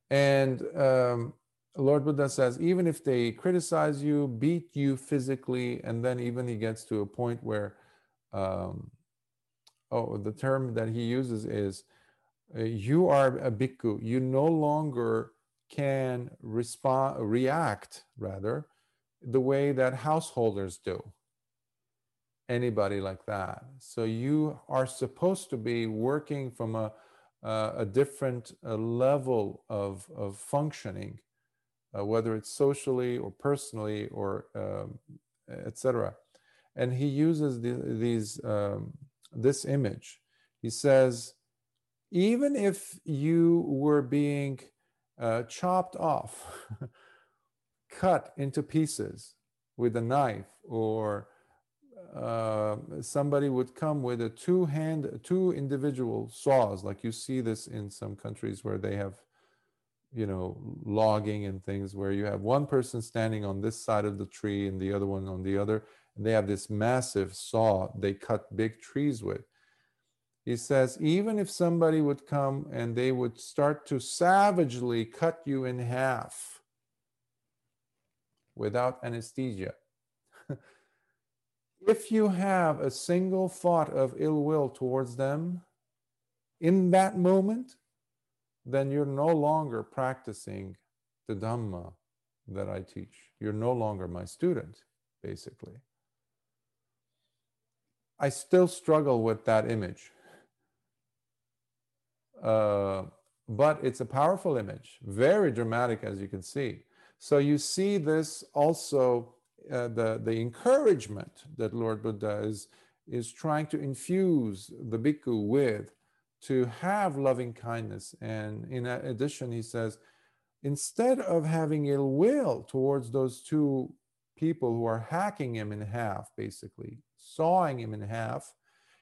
And um, Lord Buddha says, even if they criticize you, beat you physically, and then even he gets to a point where, um, oh, the term that he uses is, uh, you are a bhikkhu. You no longer can respond, react rather, the way that householders do. Anybody like that. So you are supposed to be working from a, uh, a different uh, level of, of functioning, uh, whether it's socially or personally or um, etc. And he uses the, these um, this image. He says, even if you were being uh, chopped off, cut into pieces with a knife, or uh, somebody would come with a two hand, two individual saws, like you see this in some countries where they have, you know, logging and things, where you have one person standing on this side of the tree and the other one on the other, and they have this massive saw they cut big trees with he says, even if somebody would come and they would start to savagely cut you in half without anesthesia, if you have a single thought of ill will towards them in that moment, then you're no longer practicing the Dhamma that I teach. You're no longer my student, basically. I still struggle with that image uh, but it's a powerful image, very dramatic, as you can see. So you see this also, uh, the, the encouragement that Lord Buddha is, is trying to infuse the bhikkhu with to have loving kindness. And in addition, he says, instead of having ill will towards those two people who are hacking him in half, basically, sawing him in half,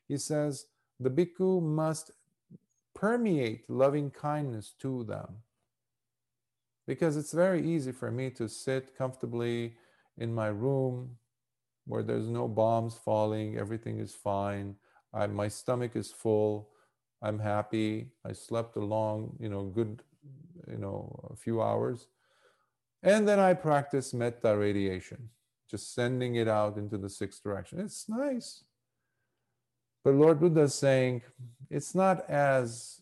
he says, the bhikkhu must permeate loving kindness to them. Because it's very easy for me to sit comfortably in my room where there's no bombs falling, everything is fine, I, my stomach is full, I'm happy, I slept a long, you know, good, you know, a few hours. And then I practice metta radiation, just sending it out into the sixth direction. It's nice. But Lord Buddha is saying it's not as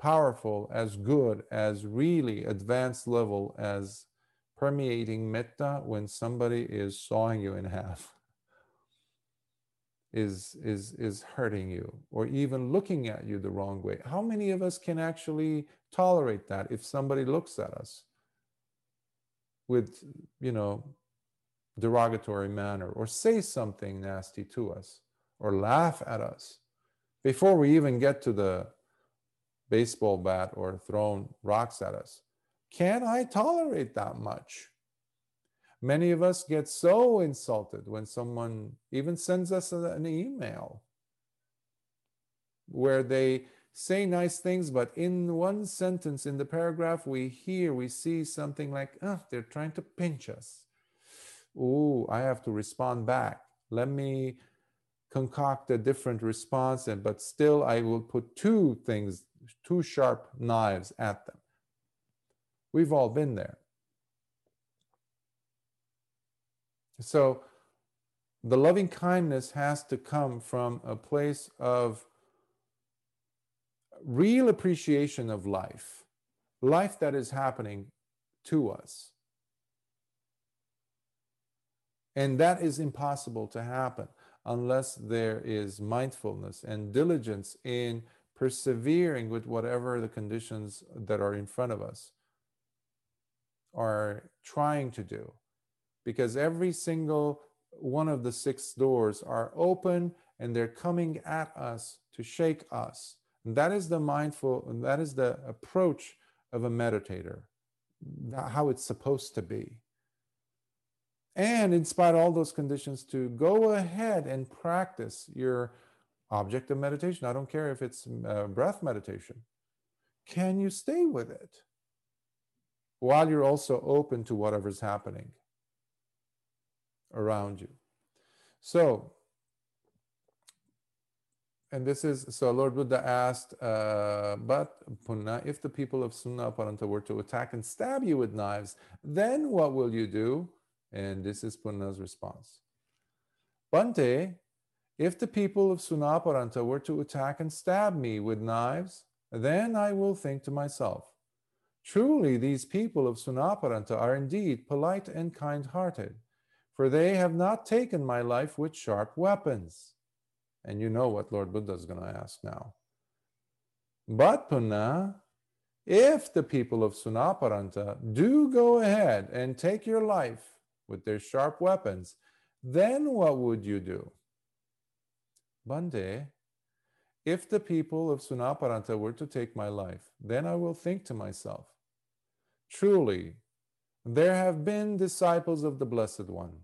powerful, as good, as really advanced level as permeating metta when somebody is sawing you in half is is is hurting you or even looking at you the wrong way. How many of us can actually tolerate that if somebody looks at us with you know derogatory manner or say something nasty to us or laugh at us before we even get to the baseball bat or thrown rocks at us. Can I tolerate that much? Many of us get so insulted when someone even sends us an email where they say nice things, but in one sentence in the paragraph, we hear, we see something like, oh, they're trying to pinch us. Ooh, I have to respond back. Let me concoct a different response, and but still I will put two things, two sharp knives at them. We've all been there. So the loving kindness has to come from a place of real appreciation of life, life that is happening to us. And that is impossible to happen unless there is mindfulness and diligence in persevering with whatever the conditions that are in front of us are trying to do. Because every single one of the six doors are open and they're coming at us to shake us. And that is the mindful, and that is the approach of a meditator, how it's supposed to be and in spite of all those conditions to go ahead and practice your object of meditation i don't care if it's uh, breath meditation can you stay with it while you're also open to whatever's happening around you So, and this is so Lord Buddha asked, uh, but Punna, if the people of Paranta were to attack and stab you with knives, then what will you do? And this is Punna's response. Bhante, if the people of Sunaparanta were to attack and stab me with knives, then I will think to myself, Truly, these people of Sunaparanta are indeed polite and kind hearted, for they have not taken my life with sharp weapons. And you know what Lord Buddha is going to ask now. But Punna, if the people of Sunaparanta do go ahead and take your life with their sharp weapons, then what would you do? Bhante, if the people of Sunaparanta were to take my life, then I will think to myself, truly, there have been disciples of the Blessed One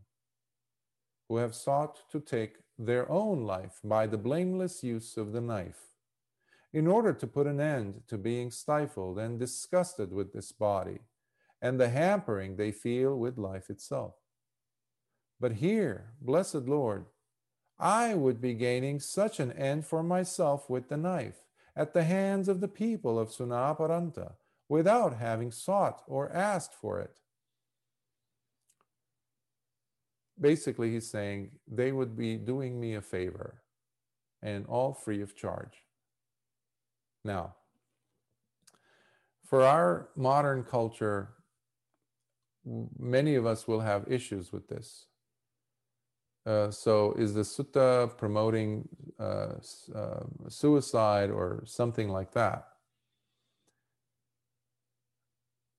who have sought to take their own life by the blameless use of the knife, in order to put an end to being stifled and disgusted with this body and the hampering they feel with life itself. But here, blessed Lord, I would be gaining such an end for myself with the knife at the hands of the people of Sunaparanta without having sought or asked for it. Basically, he's saying they would be doing me a favor and all free of charge. Now, for our modern culture, many of us will have issues with this. Uh, so is the sutta promoting uh, uh, suicide or something like that?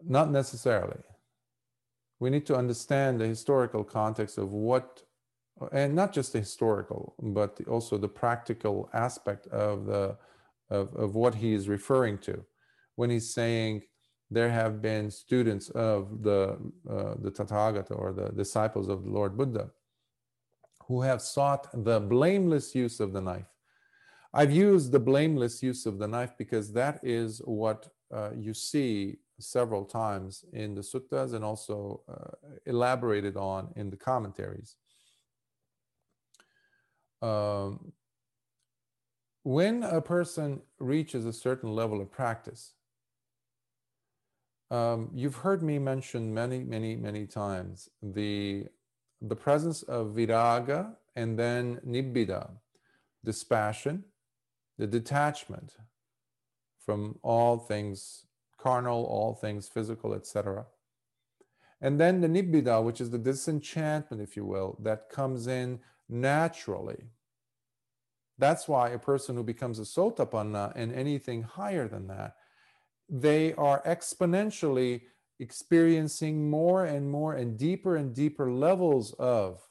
Not necessarily. We need to understand the historical context of what, and not just the historical, but also the practical aspect of the of, of what he is referring to when he's saying there have been students of the uh, the Tathagata or the disciples of the Lord Buddha who have sought the blameless use of the knife. I've used the blameless use of the knife because that is what uh, you see several times in the suttas and also uh, elaborated on in the commentaries. Um, when a person reaches a certain level of practice, um, you've heard me mention many, many, many times the the presence of viraga and then nibbida, dispassion, the detachment from all things carnal, all things physical, etc. And then the nibbida, which is the disenchantment, if you will, that comes in naturally. That's why a person who becomes a sotapanna and anything higher than that, they are exponentially experiencing more and more and deeper and deeper levels of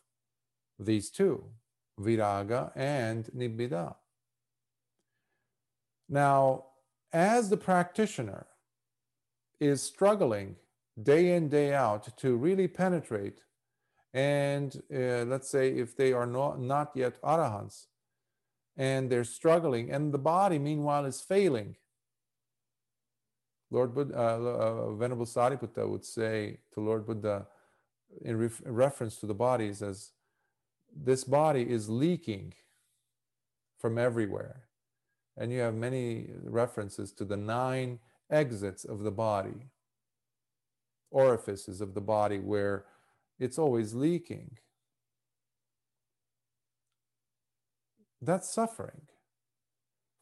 these two, viraga and nibbida. Now, as the practitioner is struggling day in, day out to really penetrate, and uh, let's say if they are not, not yet arahants, and they're struggling, and the body meanwhile is failing, Lord Buddha, uh, uh, Venerable Sariputta would say to Lord Buddha in, ref- reference to the body, says, This body is leaking from everywhere. And you have many references to the nine exits of the body, orifices of the body where it's always leaking. That's suffering.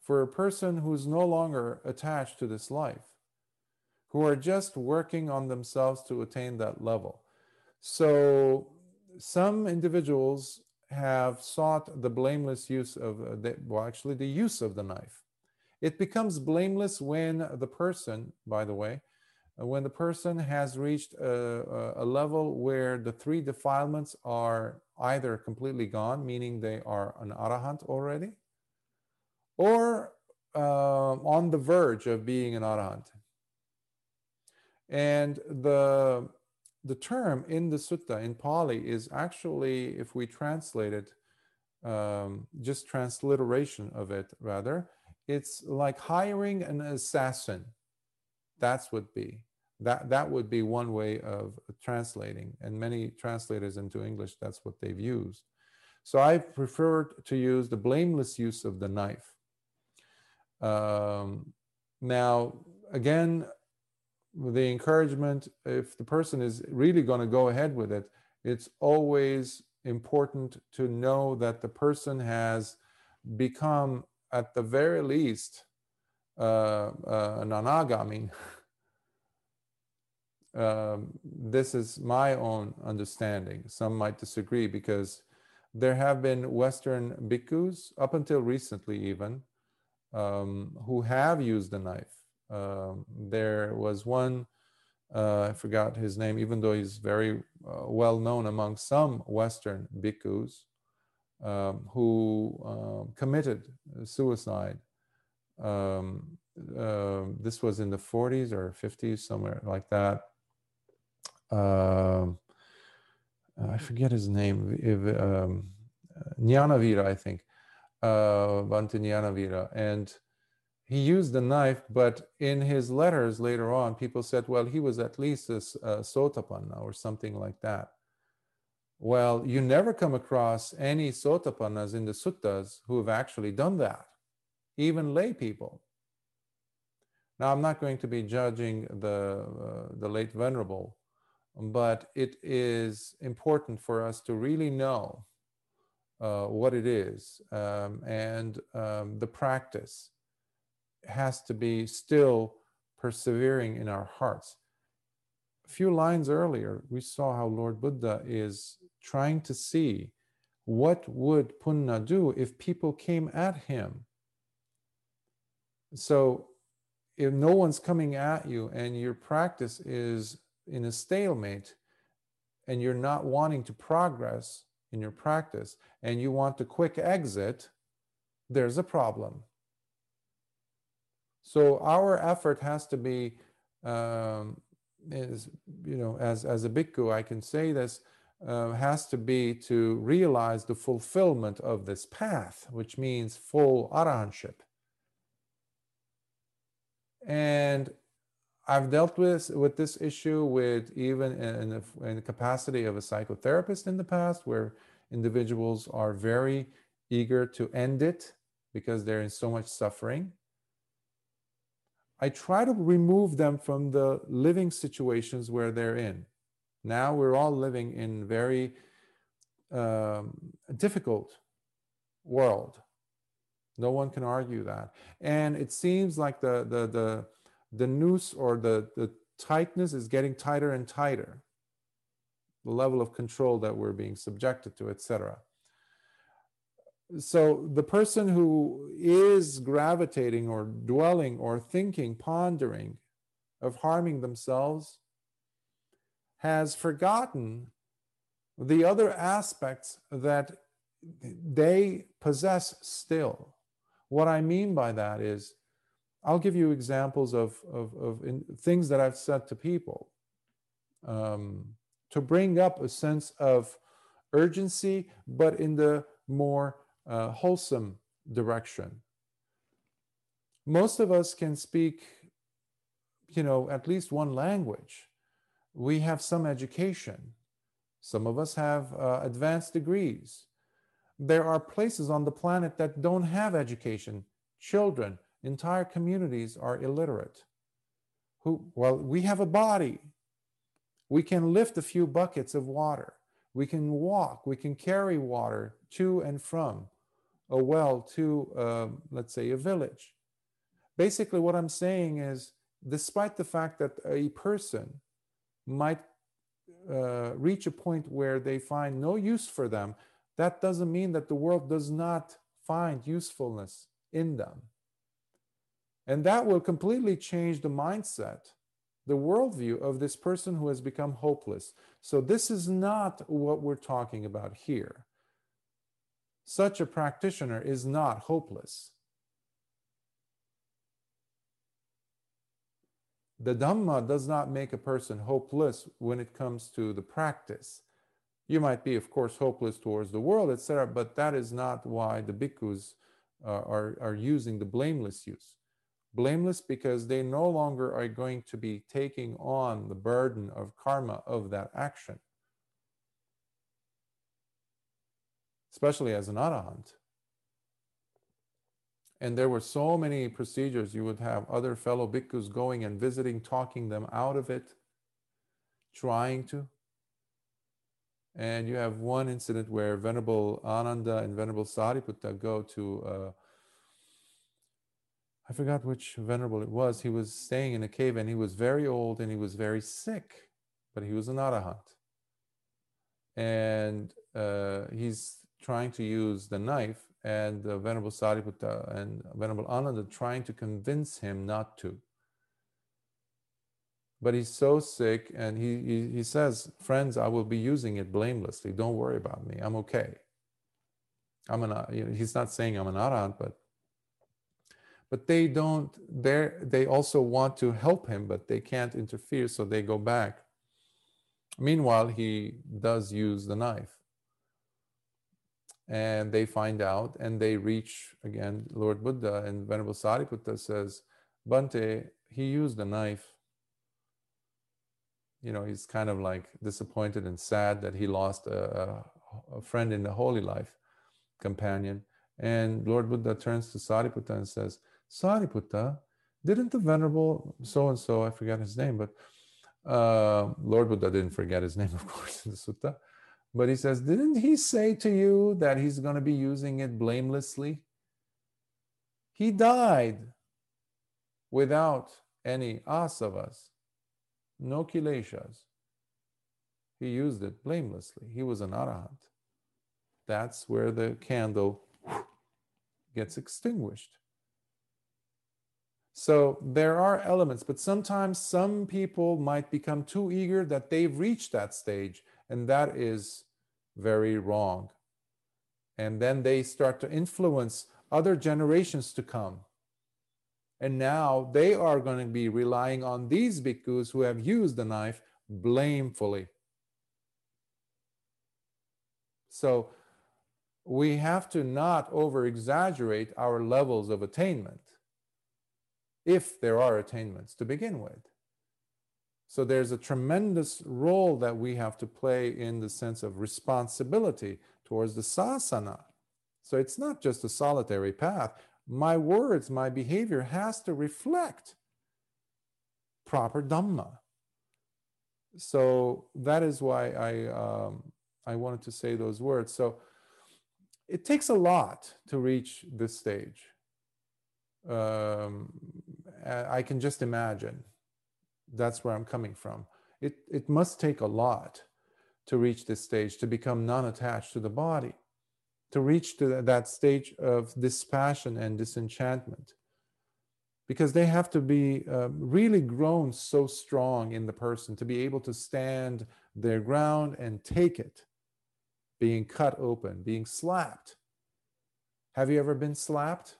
For a person who's no longer attached to this life, who are just working on themselves to attain that level. So some individuals have sought the blameless use of, uh, the, well, actually, the use of the knife. It becomes blameless when the person, by the way, uh, when the person has reached a, a, level where the three defilements are either completely gone, meaning they are an arahant already, or uh, on the verge of being an arahant, and the, the term in the sutta in Pali is actually, if we translate it, um, just transliteration of it rather, it's like hiring an assassin. That's would be that that would be one way of translating, and many translators into English that's what they've used. So I prefer to use the blameless use of the knife. Um, now, again, the encouragement, if the person is really going to go ahead with it, it's always important to know that the person has become, at the very least, uh, uh, an anagami. um, this is my own understanding. Some might disagree because there have been Western bhikkhus, up until recently even, um, who have used the knife. Um, there was one, uh, I forgot his name, even though he's very uh, well known among some Western bhikkhus, um, who um, committed suicide. Uh, this was in the 40s or 50s, somewhere like that. Um, I forget his name, if, Nyanavira, I think, uh, Bhante Nyanavira. And he used the knife, but in his letters later on, people said, well, he was at least a, a sotapanna or something like that. Well, you never come across any sotapannas in the suttas who have actually done that, even lay people. Now, I'm not going to be judging the, uh, the late Venerable, but it is important for us to really know uh, what it is um, and um, the practice has to be still persevering in our hearts. A few lines earlier, we saw how Lord Buddha is trying to see what would Punna do if people came at him. So if no one's coming at you and your practice is in a stalemate and you're not wanting to progress in your practice and you want a quick exit, there's a problem. So our effort has to be, um, is you know, as as a bhikkhu, I can say this, uh, has to be to realize the fulfillment of this path, which means full arahantship. And I've dealt with with this issue with even in the, in the capacity of a psychotherapist in the past, where individuals are very eager to end it because they're in so much suffering. I try to remove them from the living situations where they're in. Now we're all living in very um, difficult world. No one can argue that. And it seems like the the the the noose or the the tightness is getting tighter and tighter. The level of control that we're being subjected to, etc so the person who is gravitating or dwelling or thinking, pondering of harming themselves has forgotten the other aspects that they possess still. What I mean by that is, I'll give you examples of, of, of things that I've said to people um, to bring up a sense of urgency, but in the more uh, wholesome direction. Most of us can speak, you know, at least one language. We have some education. Some of us have uh, advanced degrees. There are places on the planet that don't have education. Children, entire communities are illiterate. Who, well, we have a body. We can lift a few buckets of water. We can walk. We can carry water to and from a well to, uh, let's say, a village. Basically, what I'm saying is, despite the fact that a person might uh, reach a point where they find no use for them, that doesn't mean that the world does not find usefulness in them. And that will completely change the mindset, the worldview of this person who has become hopeless. So, this is not what we're talking about here such a practitioner is not hopeless. The Dhamma does not make a person hopeless when it comes to the practice. You might be, of course, hopeless towards the world, etc., but that is not why the bhikkhus uh, are, are using the blameless use. Blameless because they no longer are going to be taking on the burden of karma of that action. Especially as an arahant. And there were so many procedures. You would have other fellow bhikkhus going and visiting, talking them out of it, trying to. And you have one incident where Venerable Ananda and Venerable Sariputta go to, uh, I forgot which Venerable it was. He was staying in a cave and he was very old and he was very sick, but he was an arahant. And uh, he's trying to use the knife and uh, Venerable Sariputta and Venerable Ananda trying to convince him not to. But he's so sick, and he, he, he says, Friends, I will be using it blamelessly. Don't worry about me. I'm okay. I'm an, you know, he's not saying I'm an arahant, but but they don't they they also want to help him but they can't interfere so they go back meanwhile he does use the knife and they find out and they reach again Lord Buddha and Venerable Sariputta says, Bhante, he used a knife. You know, he's kind of like disappointed and sad that he lost a, a friend in the holy life, companion. And Lord Buddha turns to Sariputta and says, Sariputta, didn't the Venerable so and so, I forget his name, but uh, Lord Buddha didn't forget his name, of course, in the sutta. But he says, Didn't he say to you that he's going to be using it blamelessly? He died without any asavas, no kileshas. He used it blamelessly. He was an arahant. That's where the candle gets extinguished. So there are elements, but sometimes some people might become too eager that they've reached that stage, and that is very wrong. And then they start to influence other generations to come. And now they are going to be relying on these bhikkhus who have used the knife blamefully. So we have to not over exaggerate our levels of attainment if there are attainments to begin with. So there's a tremendous role that we have to play in the sense of responsibility towards the sasana. So it's not just a solitary path. My words, my behavior has to reflect proper dhamma. So that is why I um, I wanted to say those words. So it takes a lot to reach this stage. Um, I can just imagine that's where I'm coming from. It, it must take a lot to reach this stage, to become non attached to the body, to reach to that stage of dispassion and disenchantment. Because they have to be uh, really grown so strong in the person to be able to stand their ground and take it, being cut open, being slapped. Have you ever been slapped?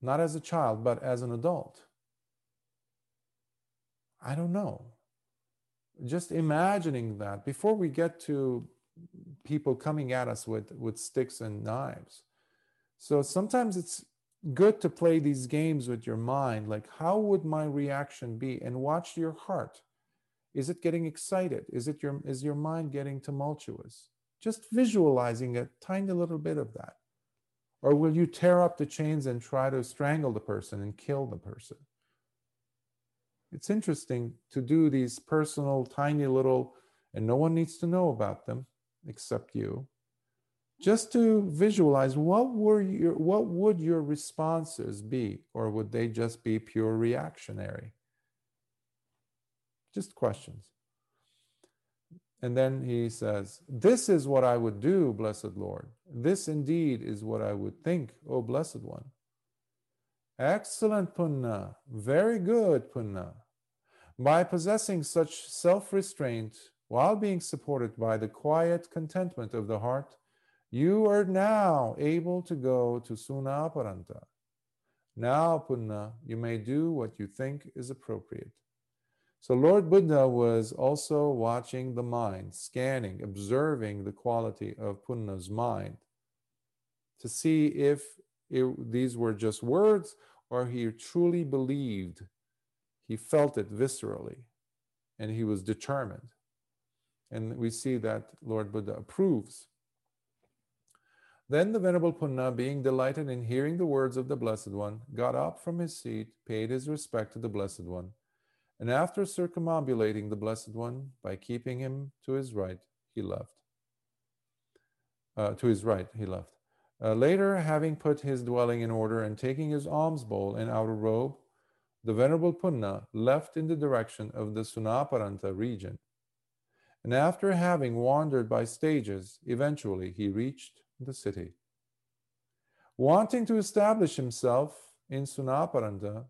Not as a child, but as an adult. I don't know. Just imagining that before we get to people coming at us with, with sticks and knives. So sometimes it's good to play these games with your mind like, how would my reaction be? And watch your heart. Is it getting excited? Is, it your, is your mind getting tumultuous? Just visualizing a tiny little bit of that. Or will you tear up the chains and try to strangle the person and kill the person? It's interesting to do these personal, tiny little, and no one needs to know about them except you. Just to visualize what were your what would your responses be, or would they just be pure reactionary? Just questions. And then he says, This is what I would do, blessed Lord. This indeed is what I would think, O blessed one. Excellent punna. Very good punna. By possessing such self restraint while being supported by the quiet contentment of the heart, you are now able to go to Sunaparanta. Now, Punna, you may do what you think is appropriate. So, Lord Buddha was also watching the mind, scanning, observing the quality of Punna's mind to see if it, these were just words or he truly believed he felt it viscerally and he was determined. And we see that Lord Buddha approves Then the Venerable Punna, being delighted in hearing the words of the Blessed One, got up from his seat, paid his respect to the Blessed One, and after circumambulating the Blessed One by keeping him to his right, he left. Uh, to his right, he left. Uh, later, having put his dwelling in order and taking his alms bowl and outer robe, the Venerable Punna left in the direction of the Sunaparanta region. And after having wandered by stages, eventually he reached the city. Wanting to establish himself in Sunaparanta,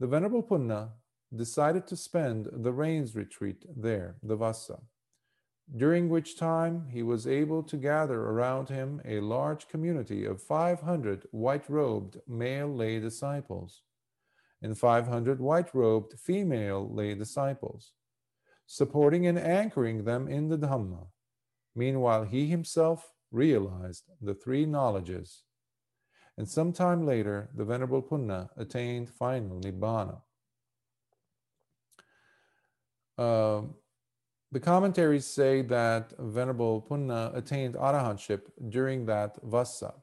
the Venerable Punna decided to spend the rains retreat there, the Vassa, during which time he was able to gather around him a large community of 500 white robed male lay disciples and 500 white robed female lay disciples, supporting and anchoring them in the Dhamma. Meanwhile, he himself realized the three knowledges. And some time later, the Venerable Punna attained final Nibbana. Uh, the commentaries say that Venerable Punna attained arahantship during that vassa,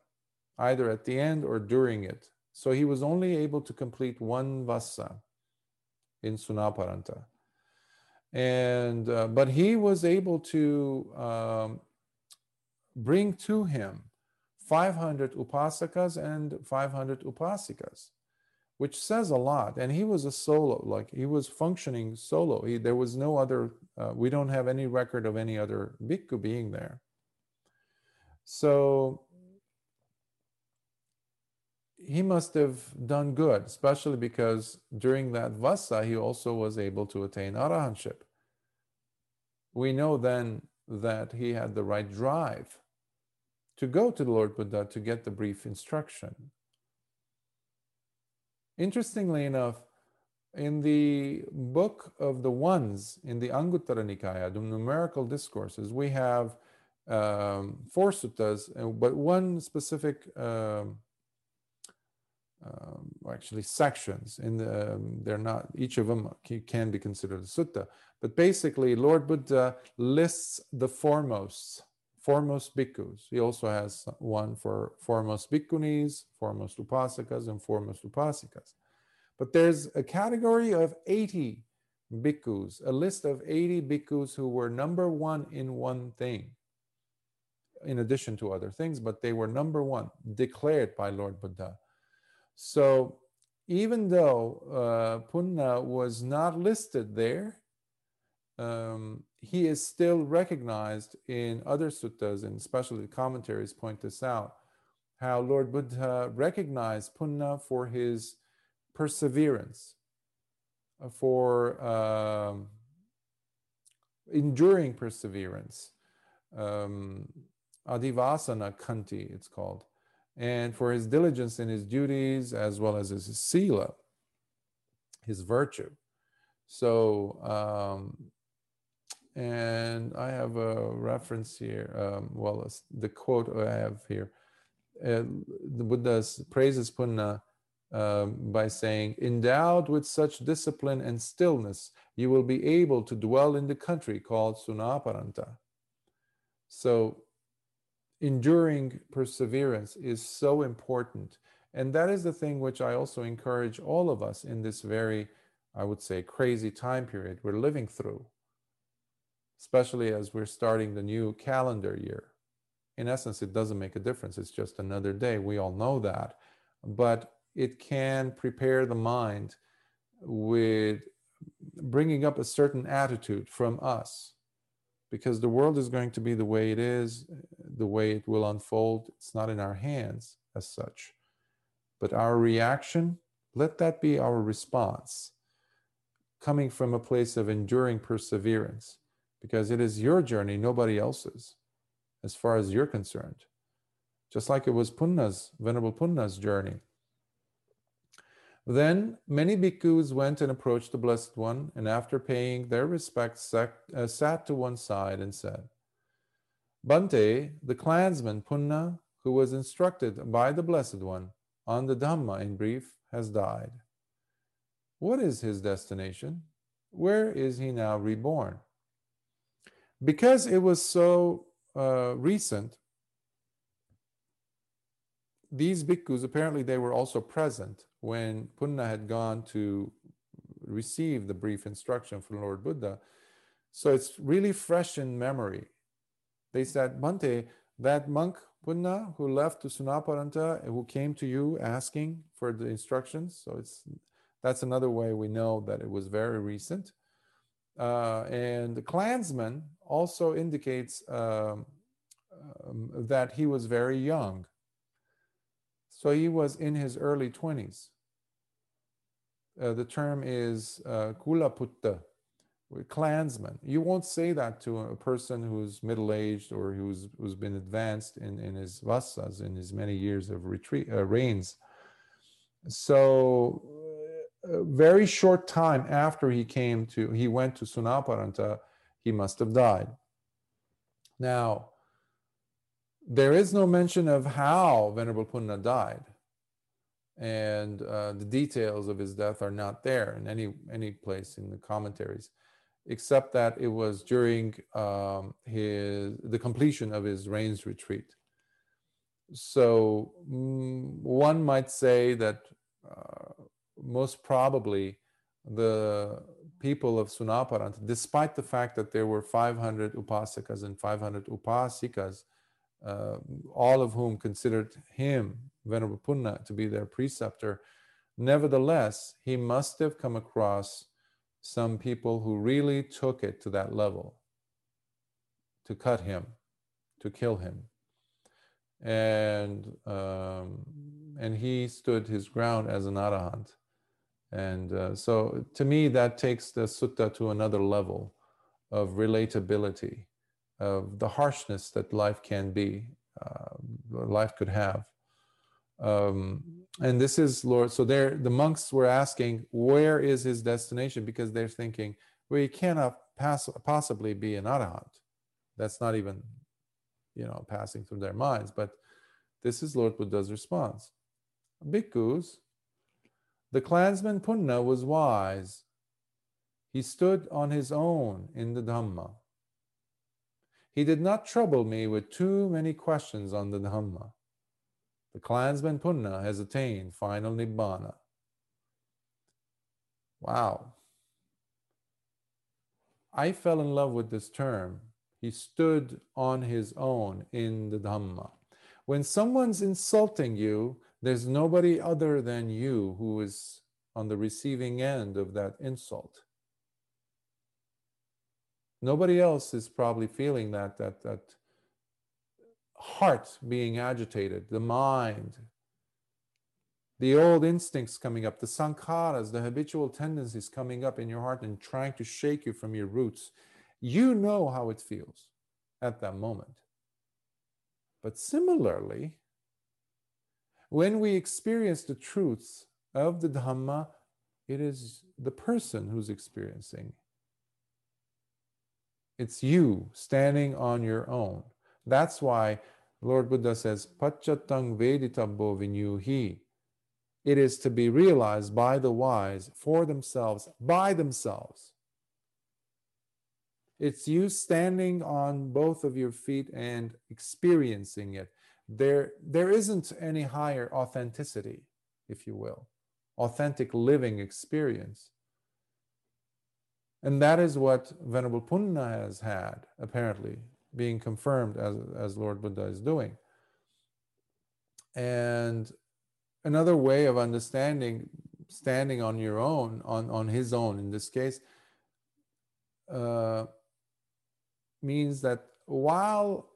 either at the end or during it. So he was only able to complete one vassa in Sunaparanta. And uh, but he was able to um, bring to him 500 upasakas and 500 upasikas, which says a lot. And he was a solo, like he was functioning solo. He, there was no other, uh, we don't have any record of any other bhikkhu being there. So he must have done good, especially because during that vassa, he also was able to attain arahantship. We know then that he had the right drive to go to the Lord Buddha to get the brief instruction. Interestingly enough, in the book of the ones in the Anguttara Nikaya, the numerical discourses, we have um, four suttas, but one specific, um, um, actually sections. In the, um, they're not each of them can be considered a sutta, but basically, Lord Buddha lists the foremost foremost bhikkhus. He also has one for foremost bhikkhunis, foremost upasakas, and foremost upasikas. But there's a category of 80 bhikkhus, a list of 80 bhikkhus who were number one in one thing, in addition to other things, but they were number one, declared by Lord Buddha. So even though uh, Punna was not listed there, um, he is still recognized in other suttas, and especially the commentaries point this out, how Lord Buddha recognized Punna for his perseverance, uh, for um, enduring perseverance, um, adhivasana khanti, it's called, and for his diligence in his duties as well as his sila, his virtue. So um, and I have a reference here. Um, well, the quote I have here. Uh, the Buddha praises Punna um, by saying, Endowed with such discipline and stillness, you will be able to dwell in the country called Sunaparanta. So, enduring perseverance is so important. And that is the thing which I also encourage all of us in this very, I would say, crazy time period we're living through especially as we're starting the new calendar year. In essence, it doesn't make a difference. It's just another day. We all know that. But it can prepare the mind with bringing up a certain attitude from us because the world is going to be the way it is, the way it will unfold. It's not in our hands as such. But our reaction, let that be our response, coming from a place of enduring perseverance because it is your journey, nobody else's, as far as you're concerned. Just like it was Punna's, Venerable Punna's journey. Then many bhikkhus went and approached the Blessed One, and after paying their respects, sat, uh, sat to one side and said, Bhante, the clansman Punna, who was instructed by the Blessed One on the Dhamma in brief, has died. What is his destination? Where is he now reborn? because it was so uh, recent, these bhikkhus apparently they were also present when Punna had gone to receive the brief instruction from Lord Buddha. So it's really fresh in memory. They said, Bhante, that monk Punna who left to Sunaparanta, who came to you asking for the instructions. So it's that's another way we know that it was very recent. Uh, and the clansman also indicates um, um, that he was very young. So he was in his early 20s. Uh, the term is uh, kulaputta, clansman. You won't say that to a person who's middle aged or who's who's been advanced in, in his vassas, in his many years of retreat uh, rains. So, a uh, very short time after he came to, he went to Sunaparanta, he must have died. Now, there is no mention of how Venerable Punna died and uh, the details of his death are not there in any any place in the commentaries except that it was during um, his the completion of his rains retreat. So mm, one might say that uh, most probably the people of Sunaparanta, despite the fact that there were 500 upasakas and 500 upasikas, uh, all of whom considered him Venerable Punna to be their preceptor. Nevertheless, he must have come across some people who really took it to that level to cut him, to kill him. And, um, and he stood his ground as an arahant. And uh, so to me, that takes the sutta to another level of relatability, of the harshness that life can be, uh, life could have. Um, and this is Lord. So there, the monks were asking, where is his destination? Because they're thinking, well, he cannot pass, possibly be an arahant. That's not even, you know, passing through their minds. But this is Lord Buddha's response. Bhikkhus, the clansman Punna was wise. He stood on his own in the Dhamma. He did not trouble me with too many questions on the Dhamma. The clansman Punna has attained final Nibbana. Wow. I fell in love with this term. He stood on his own in the Dhamma. When someone's insulting you, there's nobody other than you who is on the receiving end of that insult. Nobody else is probably feeling that that that heart being agitated, the mind, the old instincts coming up, the sankharas, the habitual tendencies coming up in your heart and trying to shake you from your roots. You know how it feels at that moment. But similarly, when we experience the truths of the Dhamma, it is the person who's experiencing. It's you standing on your own. That's why Lord Buddha says, Pachatang Veditabbo Vinyuhi. It is to be realized by the wise for themselves, by themselves. It's you standing on both of your feet and experiencing it. There, there isn't any higher authenticity, if you will, authentic living experience. And that is what Venerable Punna has had, apparently, being confirmed as, as Lord Buddha is doing. And another way of understanding standing on your own, on, on his own in this case, uh, means that while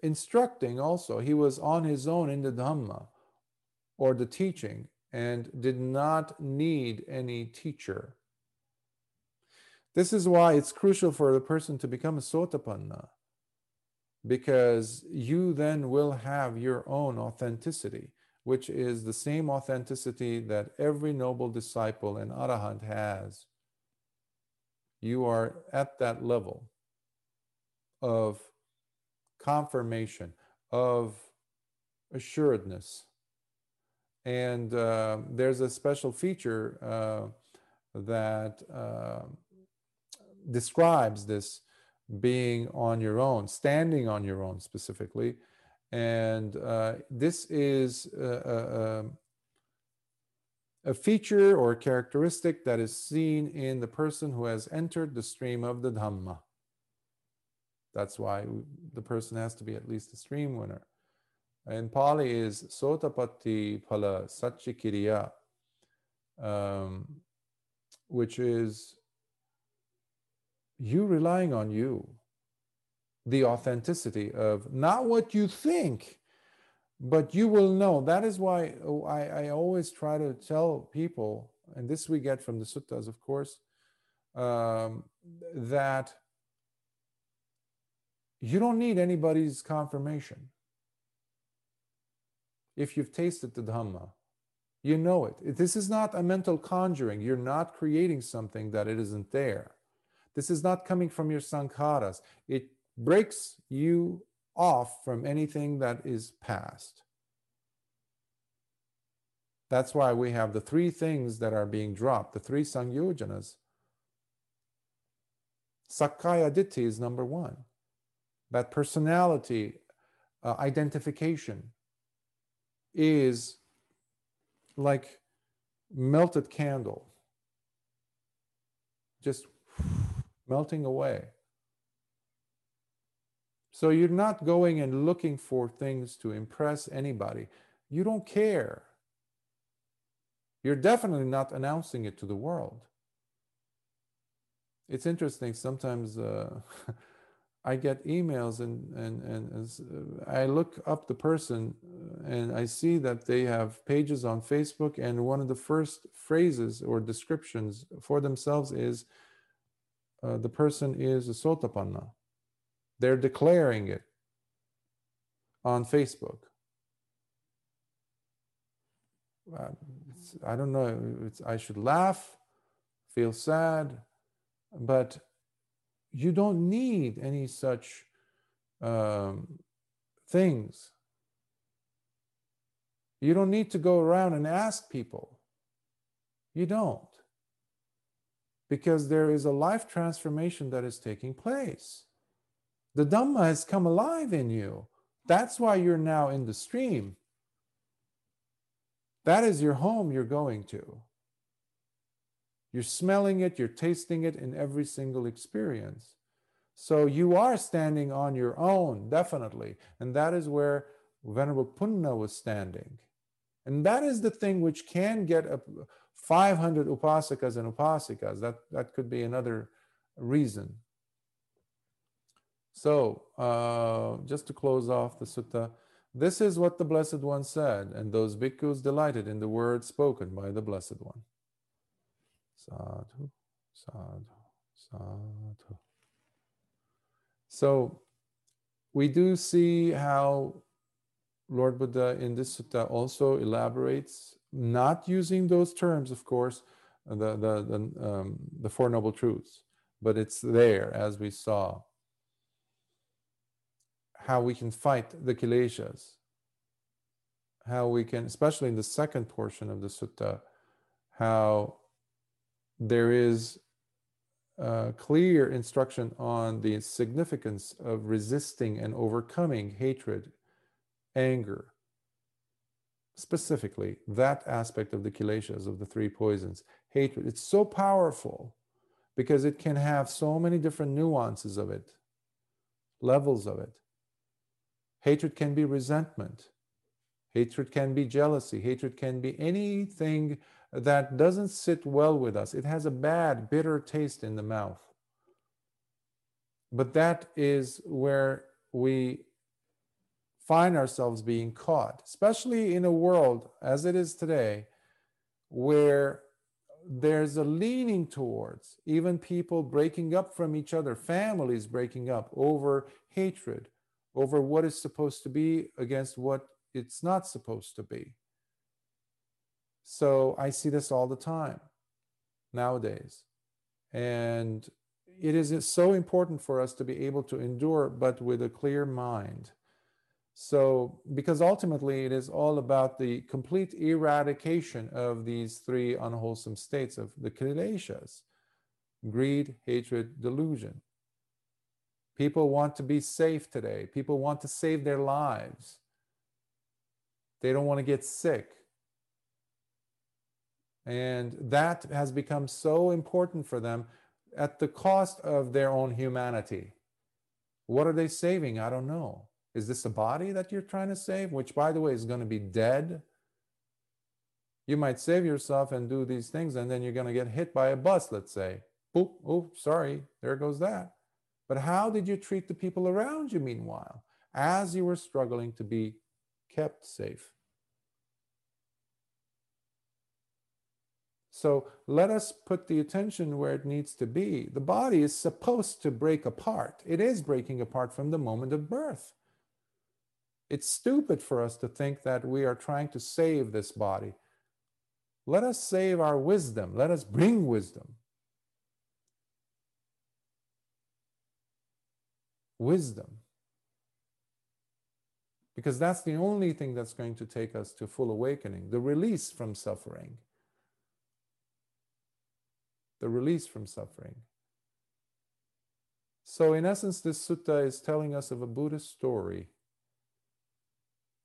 instructing also, he was on his own in the Dhamma or the teaching and did not need any teacher. This is why it's crucial for the person to become a sotapanna, because you then will have your own authenticity, which is the same authenticity that every noble disciple and arahant has. You are at that level of confirmation, of assuredness. And uh, there's a special feature uh, that uh, describes this being on your own, standing on your own specifically. And uh, this is a, a, a feature or characteristic that is seen in the person who has entered the stream of the Dhamma. That's why the person has to be at least a stream winner. In Pali is Sotapatti Phala Sacchikiriya, um, which is you relying on you, the authenticity of not what you think, but you will know. That is why oh, I, I always try to tell people, and this we get from the suttas, of course, um, that you don't need anybody's confirmation. If you've tasted the Dhamma, you know it. This is not a mental conjuring. You're not creating something that it isn't there. This is not coming from your sankharas. It breaks you off from anything that is past. That's why we have the three things that are being dropped, the three sangyojanas. Sakkaya Ditthi is number one. That personality uh, identification is like melted candle, just melting away. So you're not going and looking for things to impress anybody. You don't care. You're definitely not announcing it to the world. It's interesting. Sometimes uh, I get emails and, and, and I look up the person uh, and I see that they have pages on Facebook, and one of the first phrases or descriptions for themselves is uh, the person is a sotapanna. They're declaring it on Facebook. Uh, I don't know. I should laugh, feel sad, but you don't need any such um, things. You don't need to go around and ask people. You don't because there is a life transformation that is taking place. The Dhamma has come alive in you. That's why you're now in the stream. That is your home you're going to. You're smelling it, you're tasting it in every single experience. So you are standing on your own, definitely. And that is where Venerable Punna was standing. And that is the thing which can get a, 500 upasakas and upasikas. That, that could be another reason. So, uh, just to close off the sutta, this is what the Blessed One said, and those bhikkhus delighted in the words spoken by the Blessed One. Sadhu, sadhu, sadhu. So, we do see how Lord Buddha in this sutta also elaborates not using those terms, of course, the, the, the, um, the Four Noble Truths, but it's there as we saw. How we can fight the kileshas, how we can, especially in the second portion of the sutta, how there is clear instruction on the significance of resisting and overcoming hatred, anger, specifically that aspect of the kileshas of the three poisons. Hatred it's so powerful because it can have so many different nuances of it levels of it. Hatred can be resentment. Hatred can be jealousy. Hatred can be anything that doesn't sit well with us. It has a bad bitter taste in the mouth. But that is where we find ourselves being caught, especially in a world as it is today, where there's a leaning towards even people breaking up from each other, families breaking up over hatred, over what is supposed to be against what it's not supposed to be. So I see this all the time nowadays. And it is so important for us to be able to endure, but with a clear mind so, because ultimately it is all about the complete eradication of these three unwholesome states of the kileshas greed, hatred, delusion. People want to be safe today. People want to save their lives. They don't want to get sick. And that has become so important for them at the cost of their own humanity. What are they saving? I don't know. Is this a body that you're trying to save, which, by the way, is going to be dead? You might save yourself and do these things, and then you're going to get hit by a bus, let's say. Boop, oh, sorry, there goes that. But how did you treat the people around you meanwhile as you were struggling to be kept safe? So let us put the attention where it needs to be. The body is supposed to break apart. It is breaking apart from the moment of birth. It's stupid for us to think that we are trying to save this body. Let us save our wisdom. Let us bring wisdom. wisdom. Because that's the only thing that's going to take us to full awakening the release from suffering. The release from suffering. So, in essence, this sutta is telling us of a Buddhist story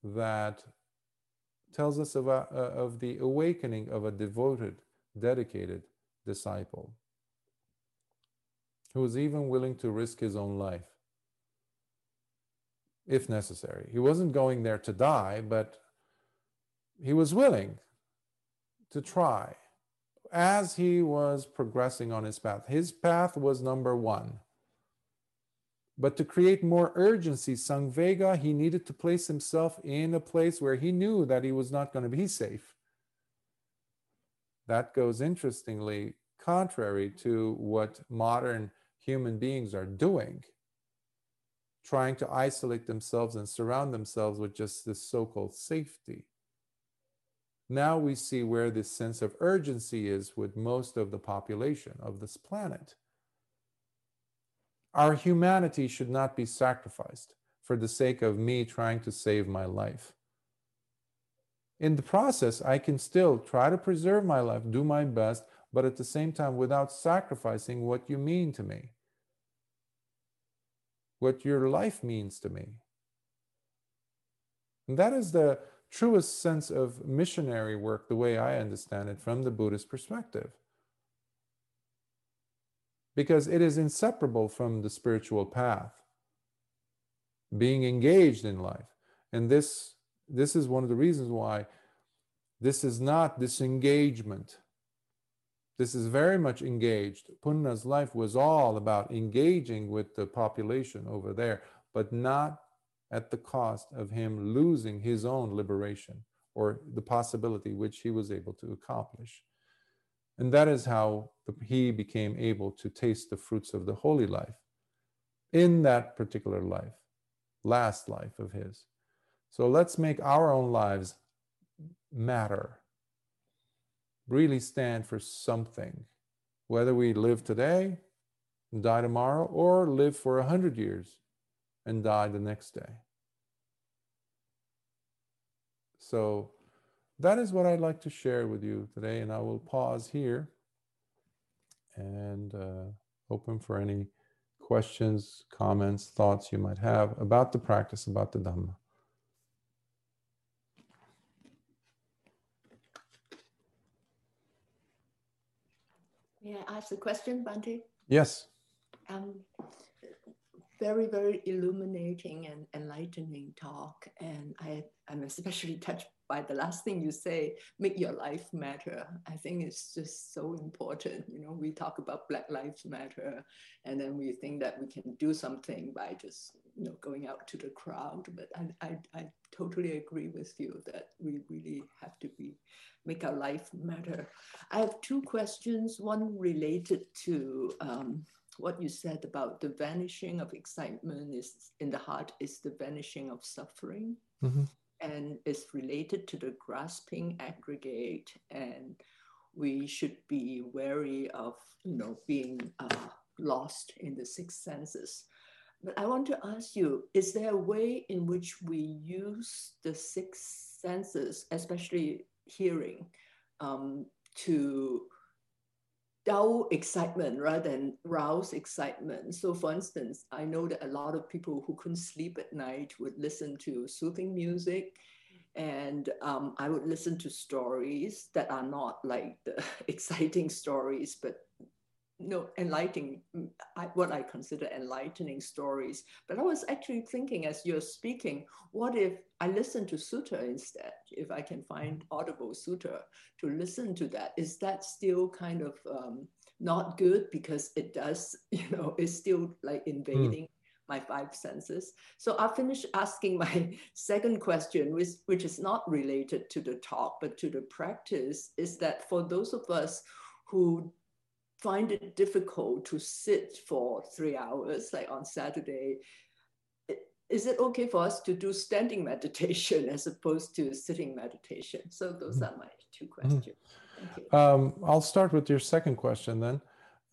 that tells us of, a, uh, of the awakening of a devoted, dedicated disciple who was even willing to risk his own life if necessary. He wasn't going there to die, but he was willing to try as he was progressing on his path. His path was number one. But to create more urgency, Samvega, he needed to place himself in a place where he knew that he was not going to be safe. That goes interestingly contrary to what modern human beings are doing trying to isolate themselves and surround themselves with just this so called safety. Now we see where this sense of urgency is with most of the population of this planet. Our humanity should not be sacrificed for the sake of me trying to save my life. In the process, I can still try to preserve my life, do my best, but at the same time without sacrificing what you mean to me what your life means to me. And that is the truest sense of missionary work, the way I understand it from the Buddhist perspective. Because it is inseparable from the spiritual path, being engaged in life. And this, this is one of the reasons why this is not disengagement this is very much engaged. Punna's life was all about engaging with the population over there, but not at the cost of him losing his own liberation or the possibility which he was able to accomplish. And that is how he became able to taste the fruits of the holy life in that particular life, last life of his. So let's make our own lives matter really stand for something, whether we live today and die tomorrow or live for a hundred years and die the next day. So that is what I'd like to share with you today, and I will pause here and uh, open for any questions, comments, thoughts you might have about the practice, about the Dhamma. May I ask a question, Bhante? Yes. Um, very, very illuminating and enlightening talk. And I, I'm especially touched by the last thing you say, make your life matter. I think it's just so important. You know, we talk about Black Lives Matter, and then we think that we can do something by just, you know, going out to the crowd. But I, I, I totally agree with you that we really have to be make our life matter. I have two questions, one related to um, what you said about the vanishing of excitement is in the heart is the vanishing of suffering. Mm-hmm. And is related to the grasping aggregate, and we should be wary of, you know, being uh, lost in the six senses. But I want to ask you: Is there a way in which we use the six senses, especially hearing um, to dull excitement rather than rouse excitement. So, for instance, I know that a lot of people who couldn't sleep at night would listen to soothing music. And um, I would listen to stories that are not like the exciting stories, but no enlightening what i consider enlightening stories. But i was actually thinking as you're speaking what if i listen to sutta instead if i can find audible sutta to listen to that? Is that still kind of um, not good because it does you know it's still like invading mm. my five senses? So i'll finish asking my second question which, which is not related to the talk but to the practice is that for those of us who find it difficult to sit for three hours, like on Saturday, is it okay for us to do standing meditation as opposed to sitting meditation? So those mm-hmm. are my two questions. Mm-hmm. Um, I'll start with your second question then.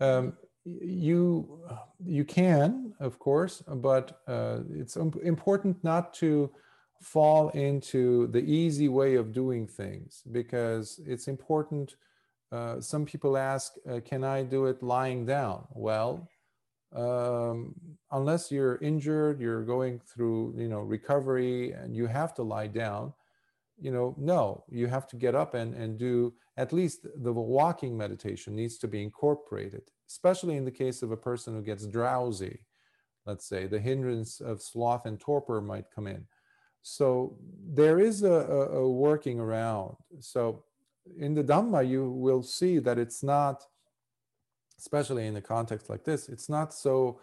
Um, you you can, of course, but uh, it's important not to fall into the easy way of doing things because it's important uh, some people ask, uh, can I do it lying down? Well, um, unless you're injured, you're going through, you know, recovery and you have to lie down, you know, no, you have to get up and, and do at least the walking meditation needs to be incorporated, especially in the case of a person who gets drowsy. Let's say the hindrance of sloth and torpor might come in. So there is a, a, a working around. So in the Dhamma, you will see that it's not, especially in a context like this, it's not so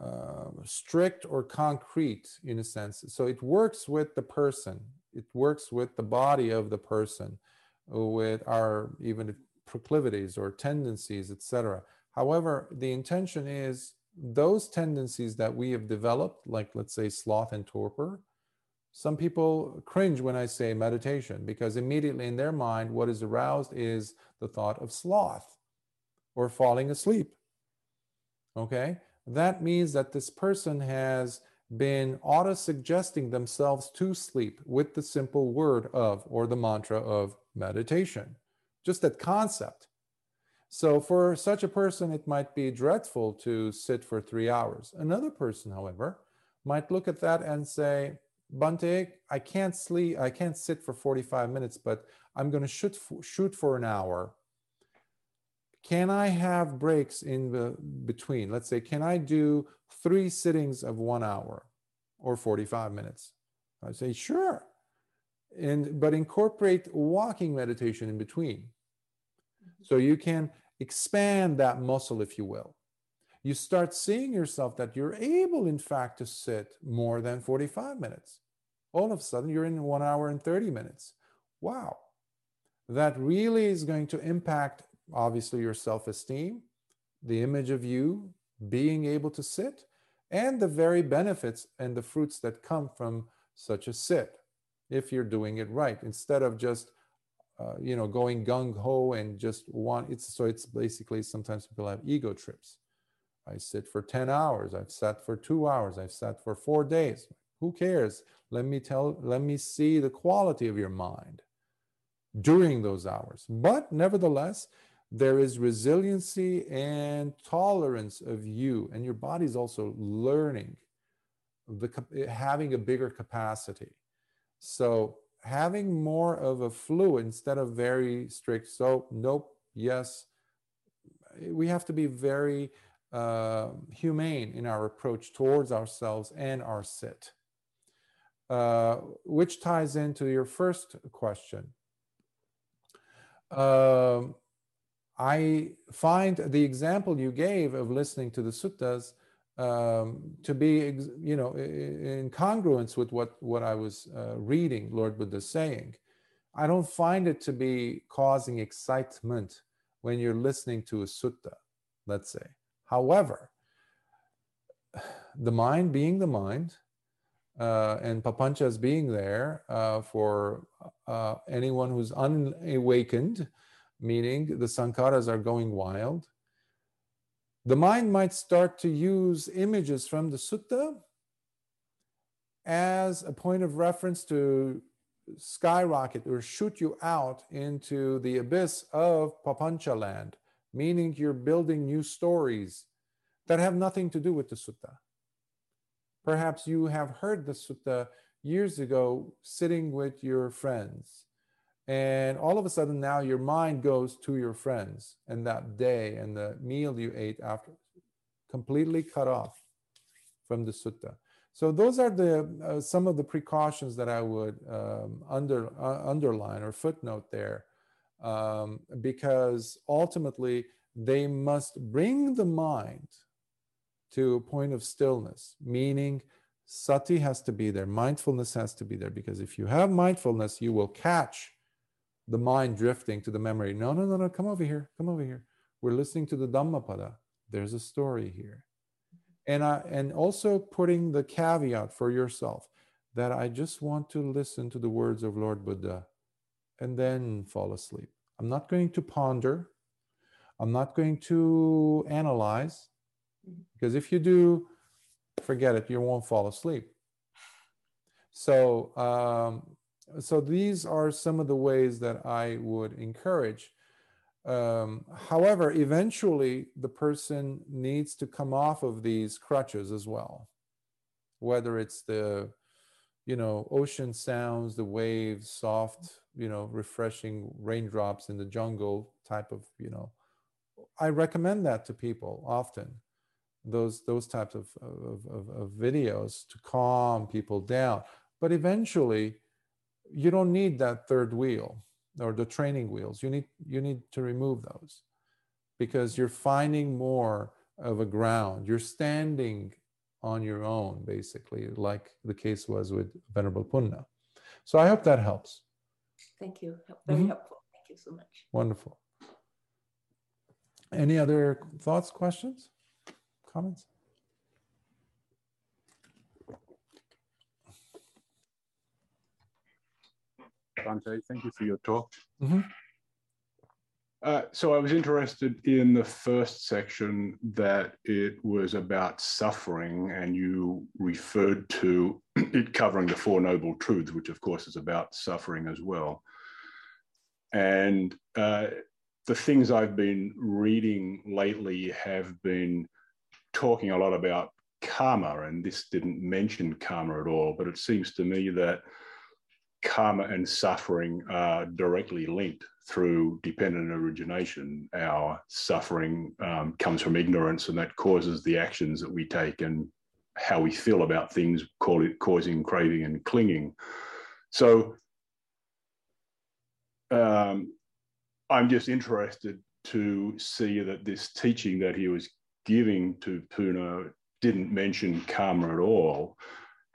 uh, strict or concrete in a sense. So it works with the person, it works with the body of the person, with our even proclivities or tendencies, etc. However, the intention is those tendencies that we have developed, like let's say sloth and torpor, some people cringe when I say meditation because immediately in their mind, what is aroused is the thought of sloth or falling asleep. Okay? That means that this person has been auto suggesting themselves to sleep with the simple word of or the mantra of meditation. Just that concept. So, for such a person, it might be dreadful to sit for three hours. Another person, however, might look at that and say, Bhante, I can't sleep, I can't sit for 45 minutes, but I'm going to shoot for, shoot for an hour. Can I have breaks in the between? Let's say, can I do three sittings of one hour or 45 minutes? I say, sure. And but incorporate walking meditation in between. Mm-hmm. So you can expand that muscle, if you will you start seeing yourself that you're able, in fact, to sit more than 45 minutes. All of a sudden, you're in one hour and 30 minutes. Wow. That really is going to impact, obviously, your self esteem, the image of you being able to sit, and the very benefits and the fruits that come from such a sit if you're doing it right instead of just uh, you know going gung ho and just want it's so it's basically sometimes people have ego trips I sit for 10 hours. I've sat for two hours. I've sat for four days. Who cares? Let me tell, let me see the quality of your mind during those hours. But nevertheless, there is resiliency and tolerance of you, and your body's also learning, the, having a bigger capacity. So having more of a fluid instead of very strict. So nope, yes, we have to be very uh, humane in our approach towards ourselves and our sit, uh, which ties into your first question. Uh, I find the example you gave of listening to the suttas um, to be, you know, in congruence with what, what I was uh, reading Lord Buddha saying. I don't find it to be causing excitement when you're listening to a sutta, let's say. However, the mind being the mind, uh, and papanchas being there uh, for uh, anyone who's unawakened, meaning the sankharas are going wild, the mind might start to use images from the sutta as a point of reference to skyrocket or shoot you out into the abyss of papancha land meaning you're building new stories that have nothing to do with the sutta. Perhaps you have heard the sutta years ago sitting with your friends, and all of a sudden now your mind goes to your friends and that day and the meal you ate after, completely cut off from the sutta. So those are the uh, some of the precautions that I would um, under uh, underline or footnote there, um, because ultimately they must bring the mind to a point of stillness, meaning sati has to be there, mindfulness has to be there, because if you have mindfulness, you will catch the mind drifting to the memory. No, no, no, no, come over here, come over here. We're listening to the Dhammapada. There's a story here and I, and also putting the caveat for yourself that I just want to listen to the words of Lord Buddha and then fall asleep. I'm not going to ponder. I'm not going to analyze because if you do, forget it, you won't fall asleep. So, um, so these are some of the ways that I would encourage um, however, eventually the person needs to come off of these crutches as well, whether it's the, you know, ocean sounds, the waves, soft, you know, refreshing raindrops in the jungle type of, you know, I recommend that to people often. Those those types of, of, of, of videos to calm people down. But eventually, you don't need that third wheel or the training wheels you need you need to remove those because you're finding more of a ground you're standing on your own basically like the case was with venerable punna so i hope that helps thank you very mm-hmm. helpful thank you so much wonderful any other thoughts questions comments Bhante. Thank you for your talk. Mm-hmm. Uh, so I was interested in the first section that it was about suffering, and you referred to it covering the Four Noble Truths, which of course is about suffering as well. And uh, the things I've been reading lately have been talking a lot about karma, and this didn't mention karma at all, but it seems to me that karma and suffering are directly linked through dependent origination. Our suffering um, comes from ignorance, and that causes the actions that we take and how we feel about things, call it causing craving and clinging. So um, I'm just interested to see that this teaching that he was giving to Punna didn't mention karma at all.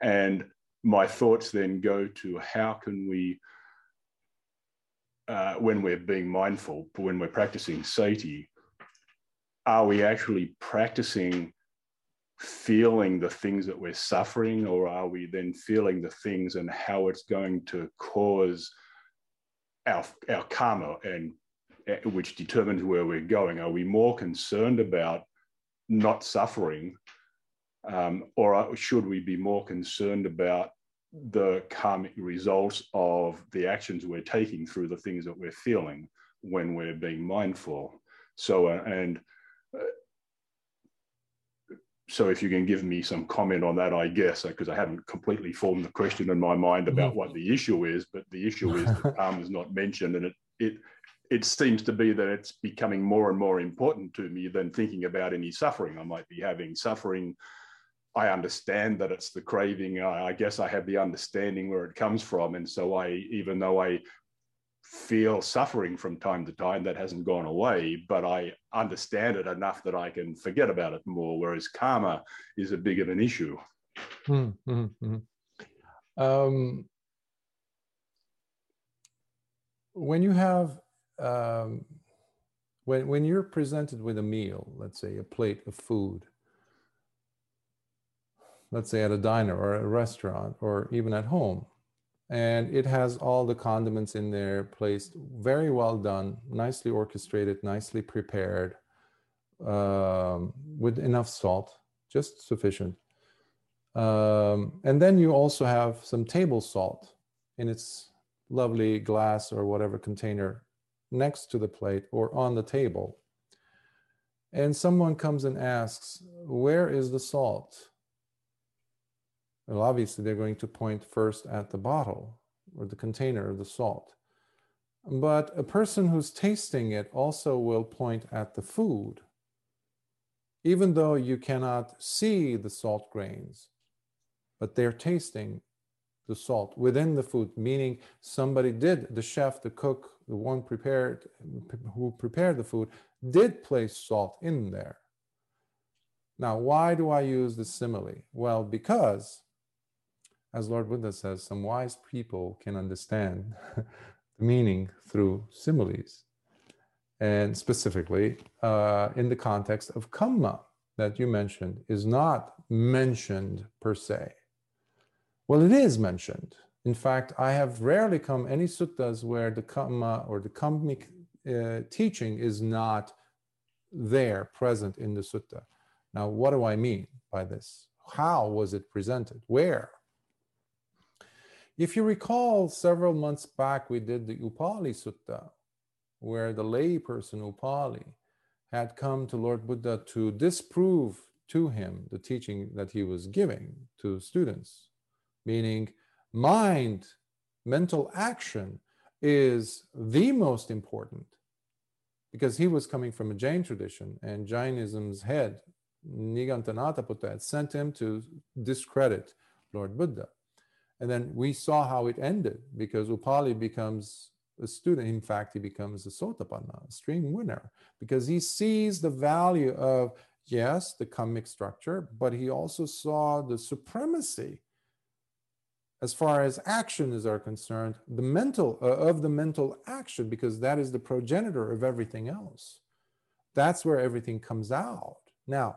And my thoughts then go to how can we, uh, when we're being mindful, when we're practicing sati, are we actually practicing feeling the things that we're suffering, or are we then feeling the things and how it's going to cause our, our karma and uh, which determines where we're going? Are we more concerned about not suffering, um, or should we be more concerned about the karmic results of the actions we're taking through the things that we're feeling when we're being mindful. So, uh, and uh, so if you can give me some comment on that, I guess, because uh, I haven't completely formed the question in my mind about what the issue is, but the issue is that karma is not mentioned, and it it it seems to be that it's becoming more and more important to me than thinking about any suffering I might be having. Suffering I understand that it's the craving. I, I guess I have the understanding where it comes from. And so I, even though I feel suffering from time to time, that hasn't gone away, but I understand it enough that I can forget about it more. Whereas karma is a big of an issue. Mm-hmm. Um, when you have um, when when you're presented with a meal, let's say a plate of food, let's say at a diner or a restaurant or even at home. And it has all the condiments in there placed very well done, nicely orchestrated, nicely prepared, um, with enough salt, just sufficient. Um, and then you also have some table salt in its lovely glass or whatever container next to the plate or on the table. and someone comes and asks, Where is the salt? Well, obviously, they're going to point first at the bottle or the container of the salt. But a person who's tasting it also will point at the food. Even though you cannot see the salt grains, but they're tasting the salt within the food, meaning somebody did, the chef, the cook, the one prepared, who prepared the food, did place salt in there. Now, why do I use the simile? Well, because, as Lord Buddha says, some wise people can understand the meaning through similes, and specifically uh, in the context of kamma that you mentioned is not mentioned per se. Well, it is mentioned. In fact, I have rarely come any suttas where the kamma or the kammic uh, teaching is not there present in the sutta. Now, what do I mean by this? How was it presented? Where? If you recall, several months back, we did the Upali Sutta, where the layperson Upali had come to Lord Buddha to disprove to him the teaching that he was giving to students, meaning mind, mental action is the most important because he was coming from a Jain tradition and Jainism's head, Nigantha Nataputta, had sent him to discredit Lord Buddha. And then we saw how it ended because Upali becomes a student. In fact, he becomes a Sotapanna, a stream winner, because he sees the value of, yes, the kammic structure, but he also saw the supremacy as far as actions are concerned, the mental uh, of the mental action, because that is the progenitor of everything else. That's where everything comes out. Now,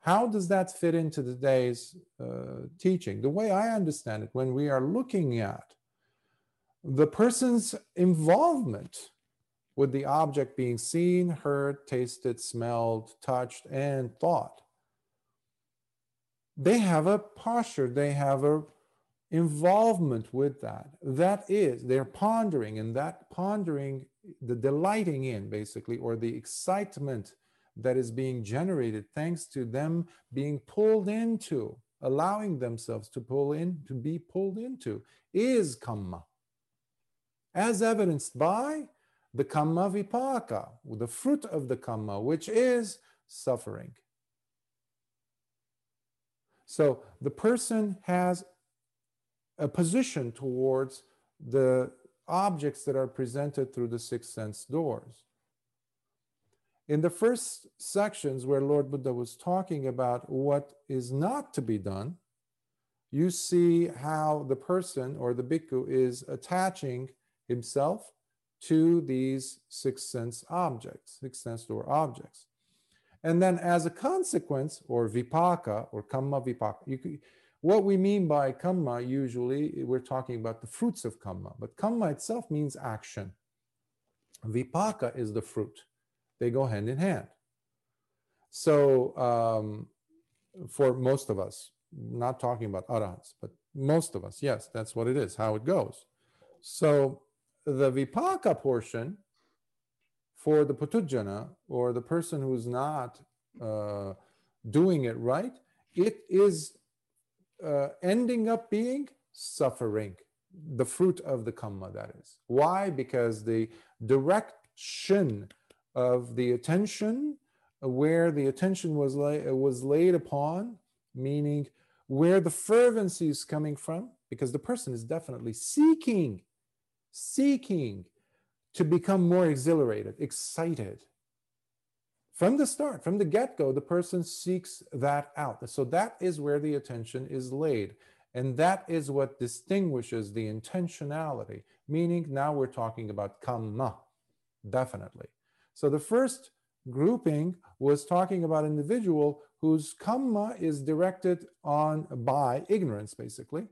how does that fit into today's uh, teaching? The way I understand it, when we are looking at the person's involvement with the object being seen, heard, tasted, smelled, touched, and thought, they have a posture, they have a involvement with that. That is, they're pondering, and that pondering, the delighting in basically, or the excitement that is being generated thanks to them being pulled into, allowing themselves to pull in, to be pulled into, is kamma. As evidenced by the kamma vipaka, the fruit of the kamma, which is suffering. So the person has a position towards the objects that are presented through the six sense doors. In the first sections where Lord Buddha was talking about what is not to be done, you see how the person or the bhikkhu is attaching himself to these six sense objects, six sense door objects. And then as a consequence, or vipaka, or kamma vipaka, you, what we mean by kamma, usually we're talking about the fruits of kamma, but kamma itself means action. Vipaka is the fruit. They go hand in hand. So, um, for most of us, not talking about arahants, but most of us, yes, that's what it is, how it goes. So, the vipaka portion for the puthujjana or the person who's not uh, doing it right, it is uh, ending up being suffering, the fruit of the kamma, that is. Why? Because the direction of the attention, where the attention was, lay, was laid upon, meaning where the fervency is coming from, because the person is definitely seeking, seeking to become more exhilarated, excited. From the start, from the get go, the person seeks that out. So that is where the attention is laid. And that is what distinguishes the intentionality, meaning now we're talking about kamma, definitely. So the first grouping was talking about an individual whose kamma is directed on by ignorance, basically.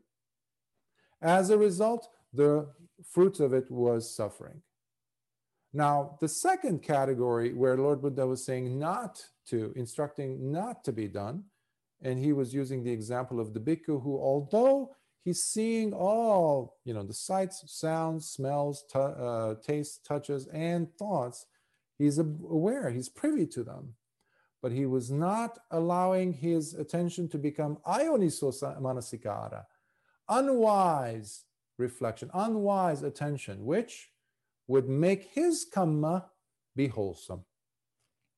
As a result, the fruits of it was suffering. Now, the second category where Lord Buddha was saying not to, instructing not to be done, and he was using the example of the bhikkhu who, although he's seeing all, you know, the sights, sounds, smells, t- uh, tastes, touches, and thoughts, He's aware, he's privy to them. But he was not allowing his attention to become ayoniso manasikara, unwise reflection, unwise attention, which would make his kamma be wholesome,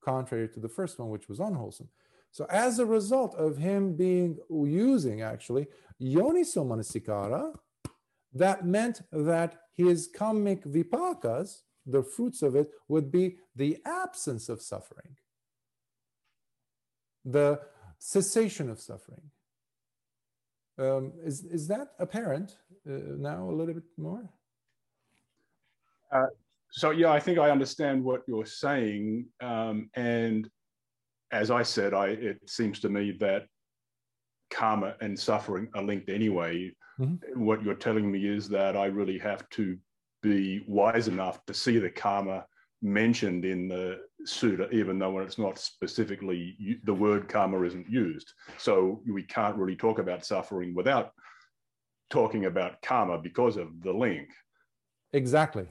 contrary to the first one, which was unwholesome. So, as a result of him being using actually yoniso manasikara, that meant that his kammic vipakas, the fruits of it, would be the absence of suffering, the cessation of suffering. Um, is, is that apparent uh, now a little bit more? Uh, so, yeah, I think I understand what you're saying. Um, and as I said, I, it seems to me that karma and suffering are linked anyway. Mm-hmm. What you're telling me is that I really have to be wise enough to see the karma mentioned in the sutta, even though when it's not specifically the word karma isn't used. So we can't really talk about suffering without talking about karma because of the link. Exactly.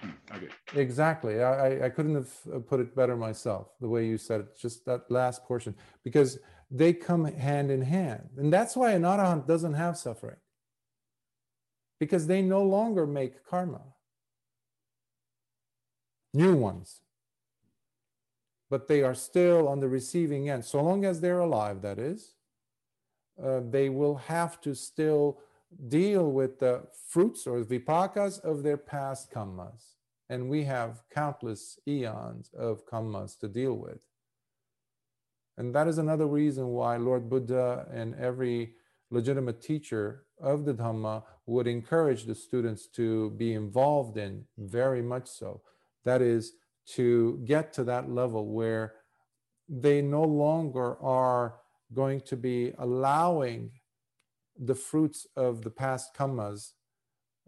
Hmm, okay. Exactly. I, I couldn't have put it better myself, the way you said it, just that last portion, because they come hand in hand. And that's why an arahant doesn't have suffering, because they no longer make karma new ones. But they are still on the receiving end. So long as they're alive, that is, uh, they will have to still deal with the fruits or vipakas of their past kammas. And we have countless eons of kammas to deal with. And that is another reason why Lord Buddha and every legitimate teacher of the Dhamma would encourage the students to be involved in, very much so. That is to get to that level where they no longer are going to be allowing the fruits of the past kammas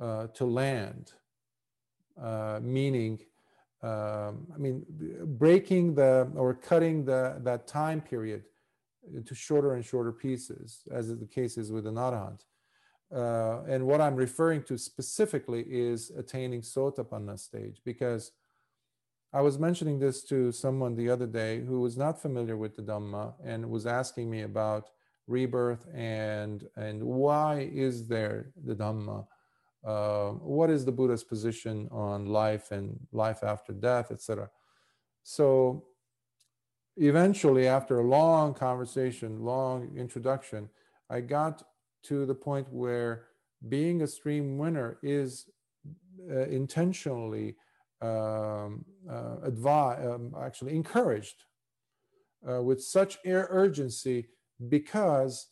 uh, to land, uh, meaning, um, I mean, breaking the or cutting the that time period into shorter and shorter pieces, as the case is with an arahant. Uh, and what I'm referring to specifically is attaining sotapanna stage, because I was mentioning this to someone the other day who was not familiar with the Dhamma and was asking me about rebirth and and why is there the Dhamma? Uh, what is the Buddha's position on life and life after death, etc. So eventually, after a long conversation, long introduction, I got to the point where being a stream winner is uh, intentionally um, uh, um, actually encouraged uh, with such air urgency because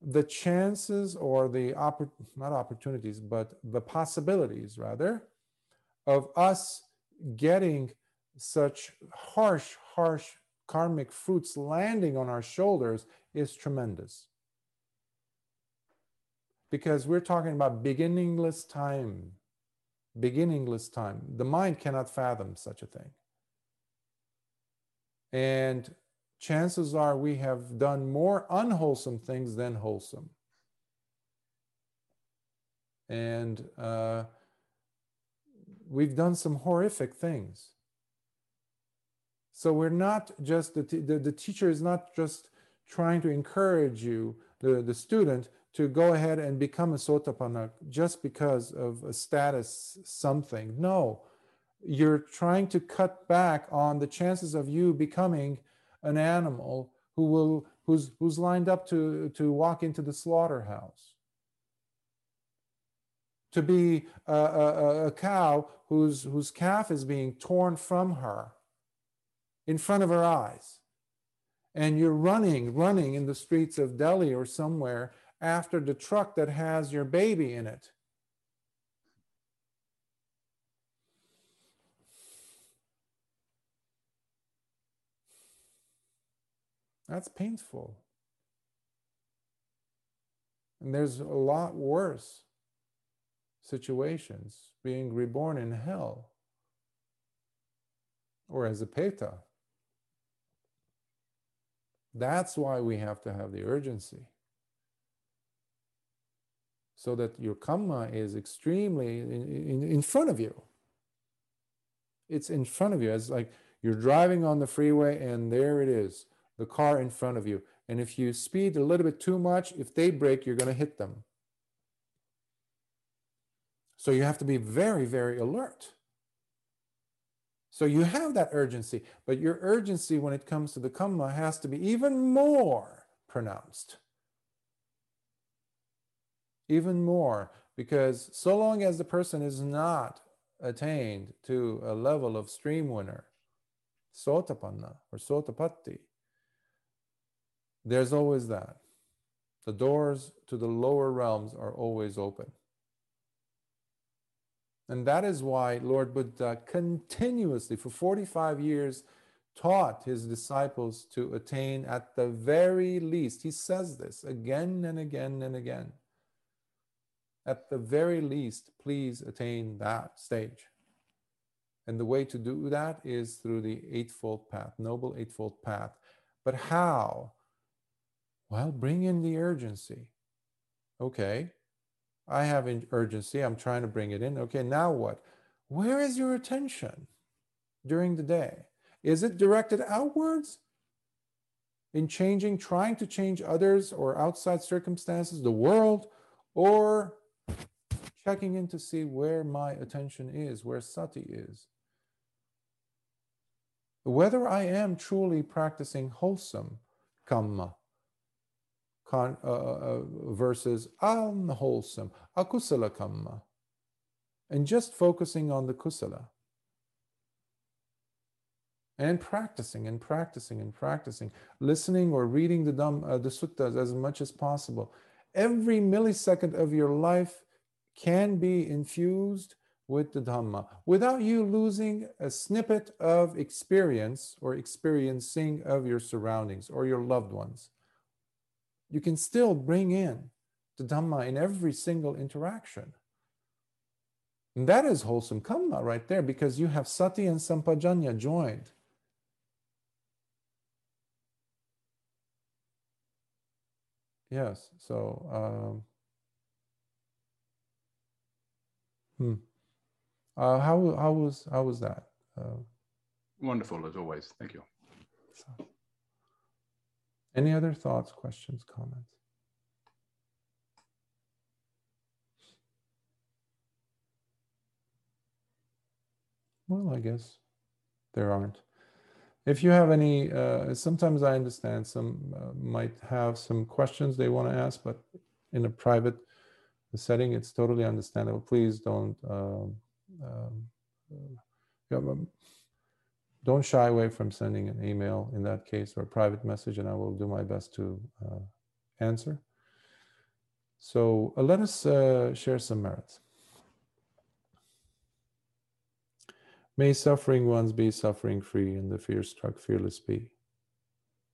the chances or the oppor- not opportunities but the possibilities rather of us getting such harsh harsh karmic fruits landing on our shoulders is tremendous because we're talking about beginningless time beginningless time. The mind cannot fathom such a thing. And chances are we have done more unwholesome things than wholesome. And uh, we've done some horrific things. So we're not just, the, the, the teacher is not just trying to encourage you, the, the student, to go ahead and become a sotapanna just because of a status something. No, you're trying to cut back on the chances of you becoming an animal who will who's who's lined up to to walk into the slaughterhouse to be a, a, a cow whose whose calf is being torn from her in front of her eyes and you're running running in the streets of delhi or somewhere after the truck that has your baby in it. That's painful. And there's a lot worse situations being reborn in hell or as a peta. That's why we have to have the urgency so that your kamma is extremely in, in, in front of you. It's in front of you. It's like You're driving on the freeway, and there it is, the car in front of you. And if you speed a little bit too much, if they brake, you're going to hit them. So you have to be very, very alert. So you have that urgency, but your urgency when it comes to the kamma has to be even more pronounced. Even more, because so long as the person is not attained to a level of stream winner, sotapanna or sotapatti, there's always that. The doors to the lower realms are always open. And that is why Lord Buddha continuously, for 45 years, taught his disciples to attain at the very least. He says this again and again and again. At the very least, please attain that stage. And the way to do that is through the Eightfold Path, Noble Eightfold Path. But how? Well, bring in the urgency. Okay, I have urgency. I'm trying to bring it in. Okay, now what? Where is your attention during the day? Is it directed outwards in changing, trying to change others or outside circumstances, the world, or checking in to see where my attention is, where sati is? Whether I am truly practicing wholesome kamma con, uh, uh, versus unwholesome, akusala kamma, and just focusing on the kusala. And practicing and practicing and practicing, listening or reading the, Dham, uh, the suttas as much as possible. Every millisecond of your life can be infused with the Dhamma without you losing a snippet of experience or experiencing of your surroundings or your loved ones you can still bring in the Dhamma in every single interaction. And that is wholesome kamma right there because you have sati and sampajanya joined. Yes, so um, hmm. Uh, how how was how was that? Uh, Wonderful as always. Thank you. Any other thoughts, questions, comments? Well, I guess there aren't. If you have any, uh, sometimes I understand some uh, might have some questions they want to ask, but in a private setting, it's totally understandable. Please don't um, um, don't shy away from sending an email in that case or a private message, and I will do my best to uh, answer. So uh, let us uh, share some merits. May suffering ones be suffering free, and the fear struck fearless be.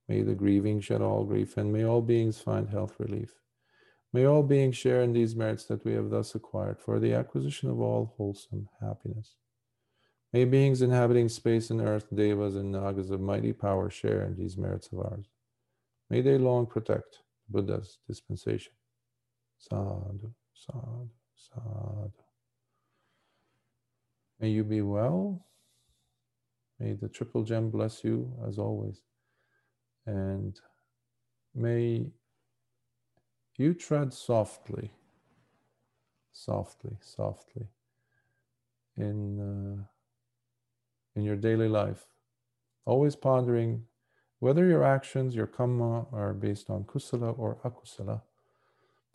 May the grieving shed all grief, and may all beings find health relief. May all beings share in these merits that we have thus acquired for the acquisition of all wholesome happiness. May beings inhabiting space and earth, devas and nagas of mighty power share in these merits of ours. May they long protect Buddha's dispensation. Sadhu, sadhu, sadhu. May you be well. May the triple gem bless you as always. And may you tread softly, softly, softly in. Uh, in your daily life, always pondering whether your actions, your kamma, are based on kusala or akusala,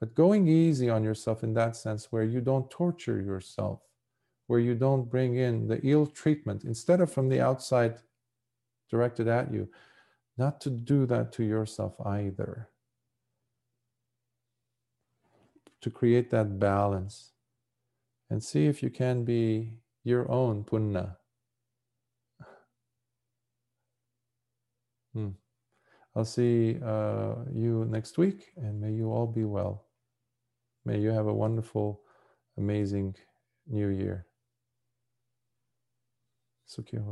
but going easy on yourself in that sense where you don't torture yourself, where you don't bring in the ill treatment instead of from the outside directed at you, not to do that to yourself either. To create that balance and see if you can be your own Punna Hmm. I'll see uh, you next week, and may you all be well. May you have a wonderful, amazing new year. Sukhya